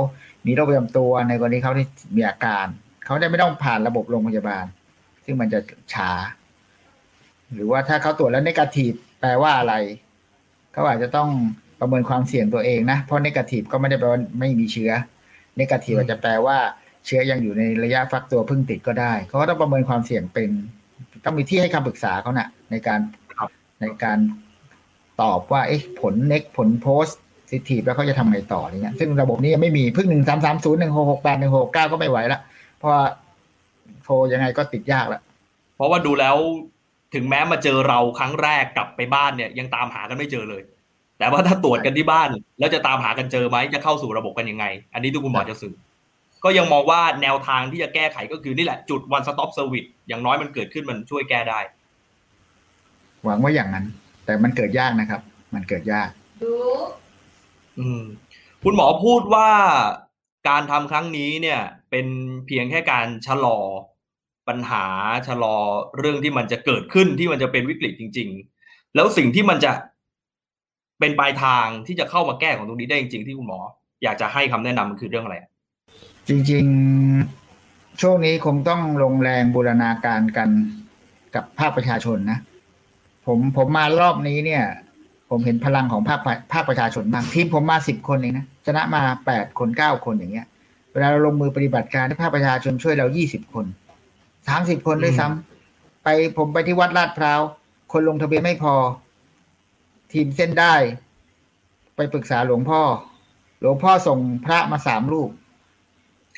มีโรคประจำตัว ในกรณีเขาที่มีอาการ เขาได้ไม่ต้องผ่านระบบโรงพยาบาล ซึ่งมันจะช้า หรือว่าถ้าเขาตรวจแล้วนกาทีฟแปลว่าอะไร เขาอาจจะต้องประเมินความเสี่ยงตัวเองนะ เพราะนกาทีฟก็ไม่ได้แปลว่าไม่มีเชื้อนกาทีฟอาจจะแปลว่าเชื้อยังอยู่ในระยะฟักตัวพึ่งติดก็ได้ เขาก็ต้องประเมินความเสี่ยงเป็น ต้องมีที่ให้คำปรึกษาเขานะ่ะ ในการในการตอบว่าเอ๊ะผลเน็กผลโพสสิทีแล้วเขาจะทำไงต่ออะไรเงี้ยซึ่งระบบนี้ยังไม่มีพึ่งหนึ่งสามสามศูนย์หนึ่งหกหกแปดหนึ่งหกเก้าก็ไม่ไหวละเพราะโทรยังไงก็ติดยากละเพราะว่าดูแล้วถึงแม้มาเจอเราครั้งแรกกลับไปบ้านเนี่ย ยังตามหากันไม่เจอเลย แต่ว่าถ้าตรวจกันที่บ้าน แล้วจะตามหากันเจอไหมจะเข้าสู่ระบบกันยังไง อันนี้ทุกคุณหมอจะสื่อ ก็ยังมองว่าแนวทางที่จะแก้ไขก็คือนี่แหละจุด one stop service อย่างน้อยมันเกิดขึ้นมันช่วยแก้ได้ หวังว่าอย่างนั้น แต่มันเกิดยากนะครับ มันเกิดยากดูอืม คุณหมอพูดว่าการทำครั้งนี้เนี่ย เป็นเพียงแค่การชะลอปัญหาชะลอเรื่องที่มันจะเกิดขึ้นที่มันจะเป็นวิกฤตจริง ๆ แล้วสิ่งที่มันจะเป็นปลายทางที่จะเข้ามาแก้ของตรงนี้ได้จริงๆที่คุณหมอ อยากจะให้คำแนะนำมันคือเรื่องอะไร จริงๆ ช่วงนี้คงต้องลงแรงบูรณาการกันกับภาคประชาชนนะ ผมผมมารอบนี้เนี่ย ผมเห็นพลังของภาคภาคประชาชนมากทีมผมมาสิบคนเองนะชนะมาแปดคนเก้าคนอย่างเงี้ย เวลาเราลงมือปฏิบัติการที่ภาคประชาชนช่วยเรายี่สิบคนสามสิบคนด้วยซ้ำไปผมไปที่วัดลาดพร้าว คนลงทะเบียนไม่พอ ทีมเส้นได้ ไปปรึกษาหลวงพ่อ หลวงพ่อส่งพระมาสามรูป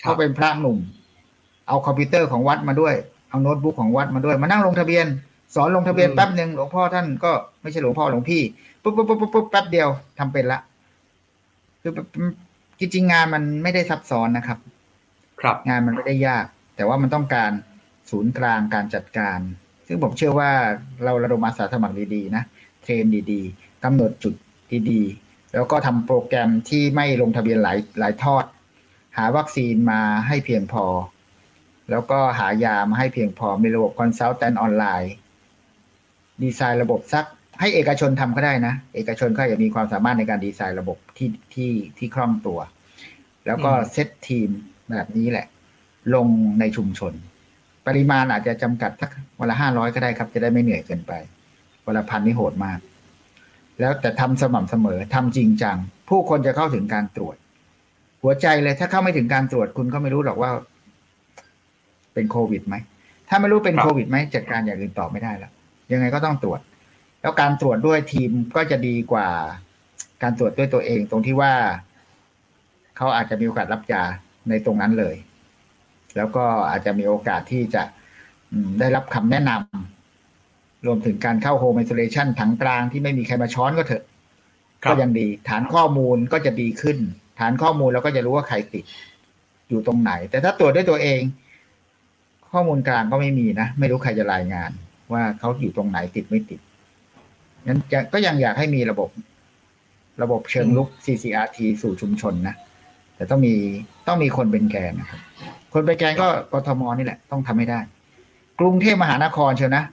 เขาเป็นพระหนุ่ม เอาคอมพิวเตอร์ของวัดมาด้วย เอาโน้ตบุ๊กของวัดมาด้วย มานั่งลงทะเบียน สอนลงทะเบียนแป๊บหนึ่งหลวงพ่อท่านก็ไม่ใช่หลวงพ่อหลวงพี่ปุ๊บปุ๊บปุ๊บปุ๊บแป๊บเดียวทำเป็นละคือจริงๆงานมันไม่ได้ซับซ้อนนะครับ ครับงานมันไม่ได้ยาก แต่ว่ามันต้องการศูนย์กลางการจัดการ ซึ่งผมเชื่อว่าเราระดมอาสาสมัครดีๆนะ train ดีๆกำหนดจุดดีๆ แล้วก็ทำโปรแกรมที่ไม่ลงทะเบียนหลายหลายทอด หาวัคซีนมาให้เพียงพอ แล้วก็หายามาให้เพียงพอ มีระบบ consultant ออนไลน์ดีไซน์ระบบสักให้เอกชนทำก็ได้นะ เอกชนก็จะมีความสามารถในการดีไซน์ระบบที่ที่ที่คล่องตัว แล้วก็เซตทีมแบบนี้แหละ ลงในชุมชน ปริมาณอาจจะจำกัดสักวันละห้าร้อยก็ได้ครับ จะได้ไม่เหนื่อยเกินไปวันละพันนี่โหดมาก แล้วแต่ทำสม่ำเสมอทำจริงจัง ผู้คนจะเข้าถึงการตรวจ หัวใจเลยถ้าเข้าไม่ถึงการตรวจคุณก็ไม่รู้หรอกว่า เป็นโควิดไหม ถ้าไม่รู้เป็นโควิดไหมจัดการอย่างอื่นตอบไม่ได้แล้วยังไงก็ต้องตรวจ แล้วการตรวจด้วยทีมก็จะดีกว่า การตรวจด้วยตัวเองตรงที่ว่าเขาอาจจะมีโอกาสรับยาในตรงนั้นเลย แล้วก็อาจจะมีโอกาสที่จะได้รับคำแนะนำรวมถึงการเข้าโฮมไอโซเลชันถังกลางที่ไม่มีใครมาช้อนก็เถอะ ก็ยังดี ฐานข้อมูลก็จะดีขึ้น ฐานข้อมูลเราก็จะรู้ว่าใครติดอยู่ตรงไหน แต่ถ้าตรวจด้วยตัวเอง ข้อมูลกลางก็ไม่มีนะ ไม่รู้ใครจะรายงาน ว่าเขาอยู่ตรงไหนติดไม่ติดนั้นก็ยังอยากให้มีระบบ ระบบเชิงลุก CCRT สู่ชุมชนนะแต่ต้องมีต้องมีคนเป็นแกนนะครับ คนเป็นแกนก็กทมนี่แหละ ต้องทำให้ได้ กรุงเทพมหานครเชียวนะ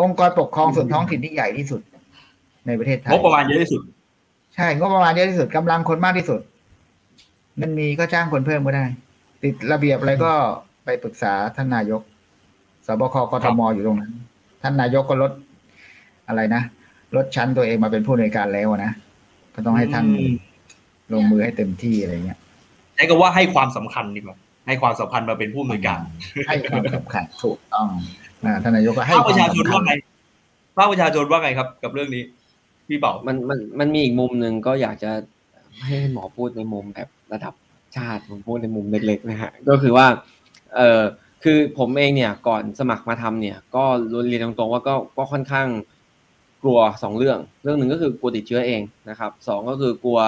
องค์กรปกครองส่วนท้องถิ่นที่ใหญ่ที่สุด ในประเทศไทยงบประมาณเยอะที่สุด ใช่งบประมาณเยอะที่สุดกำลังคนมากที่สุด เงินมีก็จ้างคนเพิ่มก็ได้ ติดระเบียบอะไรก็ไปปรึกษาท่านนายกสบคกทมอยู่ตรงนั้น ท่านนายกก็ลดอะไรนะลดชั้นตัวเองมาเป็นผู้ในวยการแล้วนะก็ต้องให้ท่านลงมือให้เต็มที่อะไรเงี้ยใช้คำว่าให้ความสำคัญดีกว่าให้ความสำคัญมาเป็นผู้อำนวยการ ให้ความสำคัญถูกต้องนะท่านนายกก็ให้ภาคคปวามระชาชนสำคัว่าญไงภาคประชาชนว่าไงครับ กับเรื่องนี้ พี่เป๋ามันมันมันมีอีกมุมหนึ่งก็อยากจะให้หมอพูดในมุมแบบ ระดับชาติผมพูดในมุมเล็กๆนะฮะก็คือว่าเออคือผมเองเนี่ยก่อนสมัครมาทำเนี่ย ก็เรียนตรงๆว่าก็ก็ค่อนข้างกลัวสองเรื่อง เรื่องหนึ่งก็คือกลัวติดเชื้อเองนะครับสองก็คือกลัว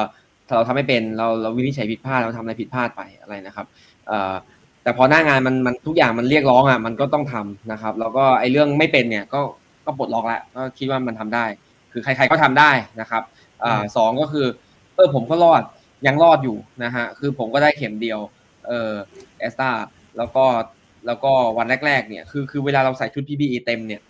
ถ้าเราทำไม่เป็นเราเราวินิจฉัยผิดพลาดเราทำอะไรผิดพลาดไปอะไรนะครับเอ่อแต่พอหน้างานมันมันทุกอย่างมันเรียกร้องอะมันก็ต้องทำนะครับ แล้วก็ไอ้เรื่องไม่เป็นเนี่ยก็ก็ปลดล็อกแล้วก็คิดว่ามันทำได้ คือใครๆก็ทำได้นะครับอ่าสองก็คือเออผมก็รอด ยังรอดอยู่นะฮะคือผมก็ได้เข็มเดียวเออแอสตาแล้วก็แล้วก็วันแรก ๆ เนี่ยคือคือเวลาเราใส่ชุด PPE เต็มเนี่ย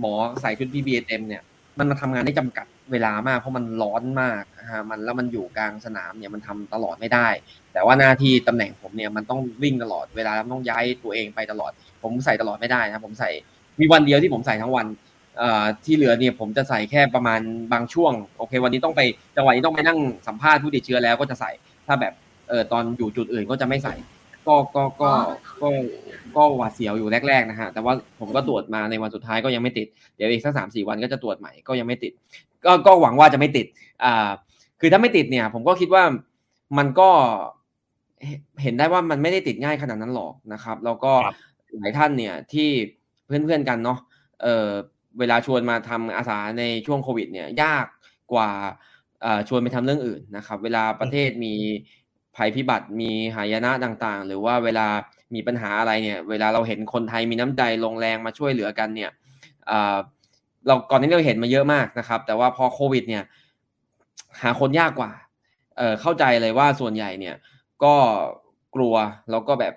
หมอใส่ชุด PPE เต็มเนี่ยมันมาทำงานได้จำกัดเวลามากเพราะมันร้อนมากนะฮะมันแล้วมันอยู่กลางสนามเนี่ยมันทำตลอดไม่ได้ แต่ว่าหน้าที่ตำแหน่งผมเนี่ยมันต้องวิ่งตลอดเวลาต้องย้ายตัวเองไปตลอด ผมใส่ตลอดไม่ได้นะผมใส่มีวันเดียวที่ผมใส่ทั้งวัน ที่เหลือเนี่ยผมจะใส่แค่ประมาณบางช่วงโอเค วันนี้ต้องไปจังหวะนี้ต้องไปนั่งสัมภาษณ์ผู้ติดเชื้อแล้วก็จะใส่ถ้าแบบเออตอนอยู่จุดอื่นก็จะไม่ใส่ ก็ก็ก็ก็ก็หวาดเสียวอยู่แรกๆนะฮะแต่ว่าผมก็ตรวจมาในวันสุดท้ายก็ยังไม่ติดเดี๋ยวอีกสักสามสี่วันก็จะตรวจใหม่ก็ยังไม่ติด ก็ก็หวังว่าจะไม่ติดอ่าคือถ้าไม่ติดเนี่ย ผมก็คิดว่ามันก็เห็นได้ว่ามันไม่ได้ติดง่ายขนาดนั้นหรอกนะครับ แล้วก็หลายท่านเนี่ยที่เพื่อนๆกันเนาะเออ เวลาชวนมาทำอาสาในช่วงโควิด เนี่ยยากกว่าชวนไปทำเรื่องอื่นนะครับ เวลาประเทศมีภัยพิบัติมีหายนะต่างๆ หรือว่าเวลามีปัญหาอะไรเนี่ย เวลาเราเห็นคนไทยมีน้ำใจลงแรงมาช่วยเหลือกันเนี่ยเราก่อนนี้เราเห็นมาเยอะมากนะครับ แต่ว่าพอโควิด เนี่ย หาคนยากกว่าเเข้าใจเลยว่าส่วนใหญ่เนี่ย ก็กลัวแล้วก็แบบ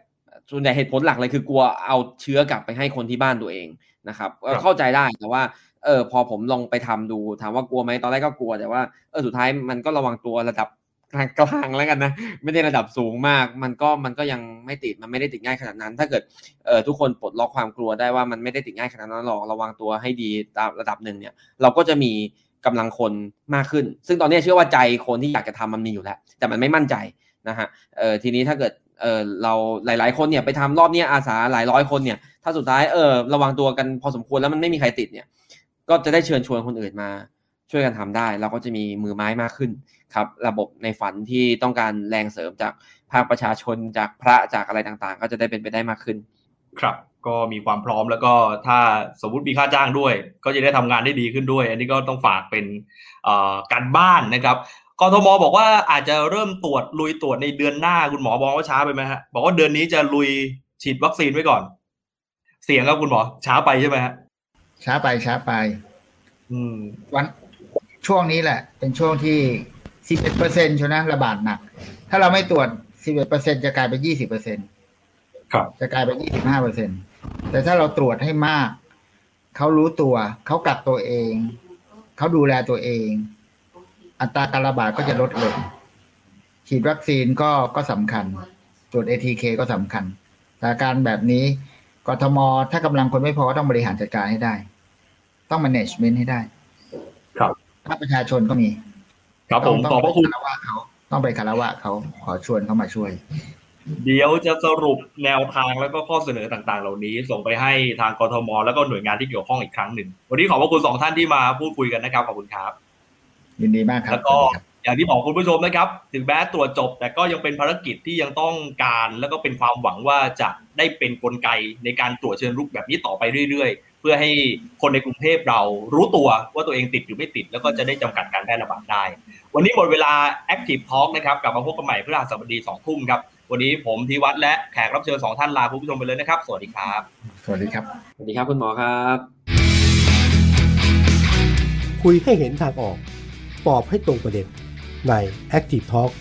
ส่วนใหญ่เหตุผลหลักเลยคือกลัวเอาเชื้อกลับไปให้คนที่บ้านตัวเอง นะครับเข้าใจได้แต่ว่าเออพอผมลองไปทำดู ถามว่ากลัวไหมตอนแรกก็กลัวแต่ว่าเออสุดท้ายมันก็ระวังตัวระดับกลางกลางแล้วกันนะไม่ได้ระดับสูงมาก มันก็มันก็ยังไม่ติดมันไม่ได้ติดง่ายขนาดนั้น ถ้าเกิดเอ่อทุกคนปลดล็อกความกลัวได้ว่ามันไม่ได้ติดง่ายขนาดนั้นหรอกระวังตัวให้ดีตามระดับหนึ่งเนี่ย เราก็จะมีกำลังคนมากขึ้น ซึ่งตอนนี้เชื่อว่าใจคนที่อยากจะทำมันมีอยู่แล้ว แต่มันไม่มั่นใจนะฮะเออทีนี้ถ้าเกิด เออเราหลาย ๆ คนเนี่ยไปทำรอบเนี้ยอาสาหลายร้อยคนเนี่ย ถ้าสุดท้ายเออระวังตัวกันพอสมควรแล้วมันไม่มีใครติดเนี่ย ก็จะได้เชิญชวนคนอื่นมา ช่วยกันทำได้ เราก็จะมีมือไม้มากขึ้นครับ ระบบในฝันที่ต้องการแรงเสริมจากภาคประชาชนจากพระจากอะไรต่างๆ ก็จะได้เป็นไปได้มากขึ้น ครับก็มีความพร้อมแล้วก็ถ้าสมมติมีค่าจ้างด้วย ก็จะได้ทำงานได้ดีขึ้นด้วย อันนี้ก็ต้องฝากเป็นการบ้านนะครับ กทมบอกว่าอาจจะเริ่มตรวจลุยตรวจในเดือนหน้าคุณหมอบอกว่าช้าไปไหมฮะบอกว่าเดือนนี้จะลุยฉีดวัคซีนไว้ก่อน เสียงครับคุณหมอ ช้าไปใช่ไหมฮะช้าไปช้าไป อืม วันช่วงนี้แหละ เป็นช่วงที่สิบเอ็ดเปอร์เซ็นต์ชนะระบาดหนัก ถ้าเราไม่ตรวจสิบเอ็ดเปอร์เซ็นจะกลายเป็นยี่สิบเปอร์เซ็นต์ครับ จะกลายเป็นยี่สิบห้าเปอร์เซ็นแต่ถ้าเราตรวจให้มาก เขารู้ตัว เขากักตัวเอง เขาดูแลตัวเอง อัตราการระบาดก็จะลดลงฉีดวัคซีนก็ก็สำคัญตรวจ ATK ก็สำคัญสถานการณ์แบบนี้กทมถ้ากำลังคนไม่พอก็ต้องบริหารจัดการให้ได้ ต้อง management ให้ได้ ครับถ้าประชาชนก็มี ครับผมต้งขอบพระคุณไปคารวะเขาต้องไปคารวะเขาขอชวนเขามาช่วย เดี๋ยวจะสรุปแนวทางแล้วก็ข้อเสนอต่างๆ เหล่านี้ ส่งไปให้ทางกทม แล้วก็หน่วยงานที่เกี่ยวข้องอีกครั้งหนึ่ง วันนี้ขอบพระคุณสองท่านที่มาพูดคุยกันนะครับขอบคุณครับ ยินดีมากครับแล้วก็สวัสดีครับอย่างที่บอกคุณผู้ชมนะครับ ถึงแม้ตรวจจบ แต่ก็ยังเป็นภารกิจที่ยังต้องการ แล้วก็เป็นความหวังว่าจะได้เป็นกลไกในการตรวจเชิญรุกแบบนี้ต่อไปเรื่อยๆ เพื่อให้คนในกรุงเทพเรารู้ตัวว่าตัวเองติดหรือไม่ติด แล้วก็จะได้จำกัดการแพร่ระบาดได้ วันนี้หมดเวลา Active Talk นะครับกลับมาพบกันใหม่พฤหัสบดีสองทุ่มครับวันนี้ผมธีวัฒน์และแขกรับเชิญสองท่านลาคุณผู้ชมไปเลยนะครับ สวัสดีครับ สวัสดีครับ สวัสดีครับคุณหมอครับ คุยให้เห็นทางออกต อบให้ตรงประเด็นใน Active Talk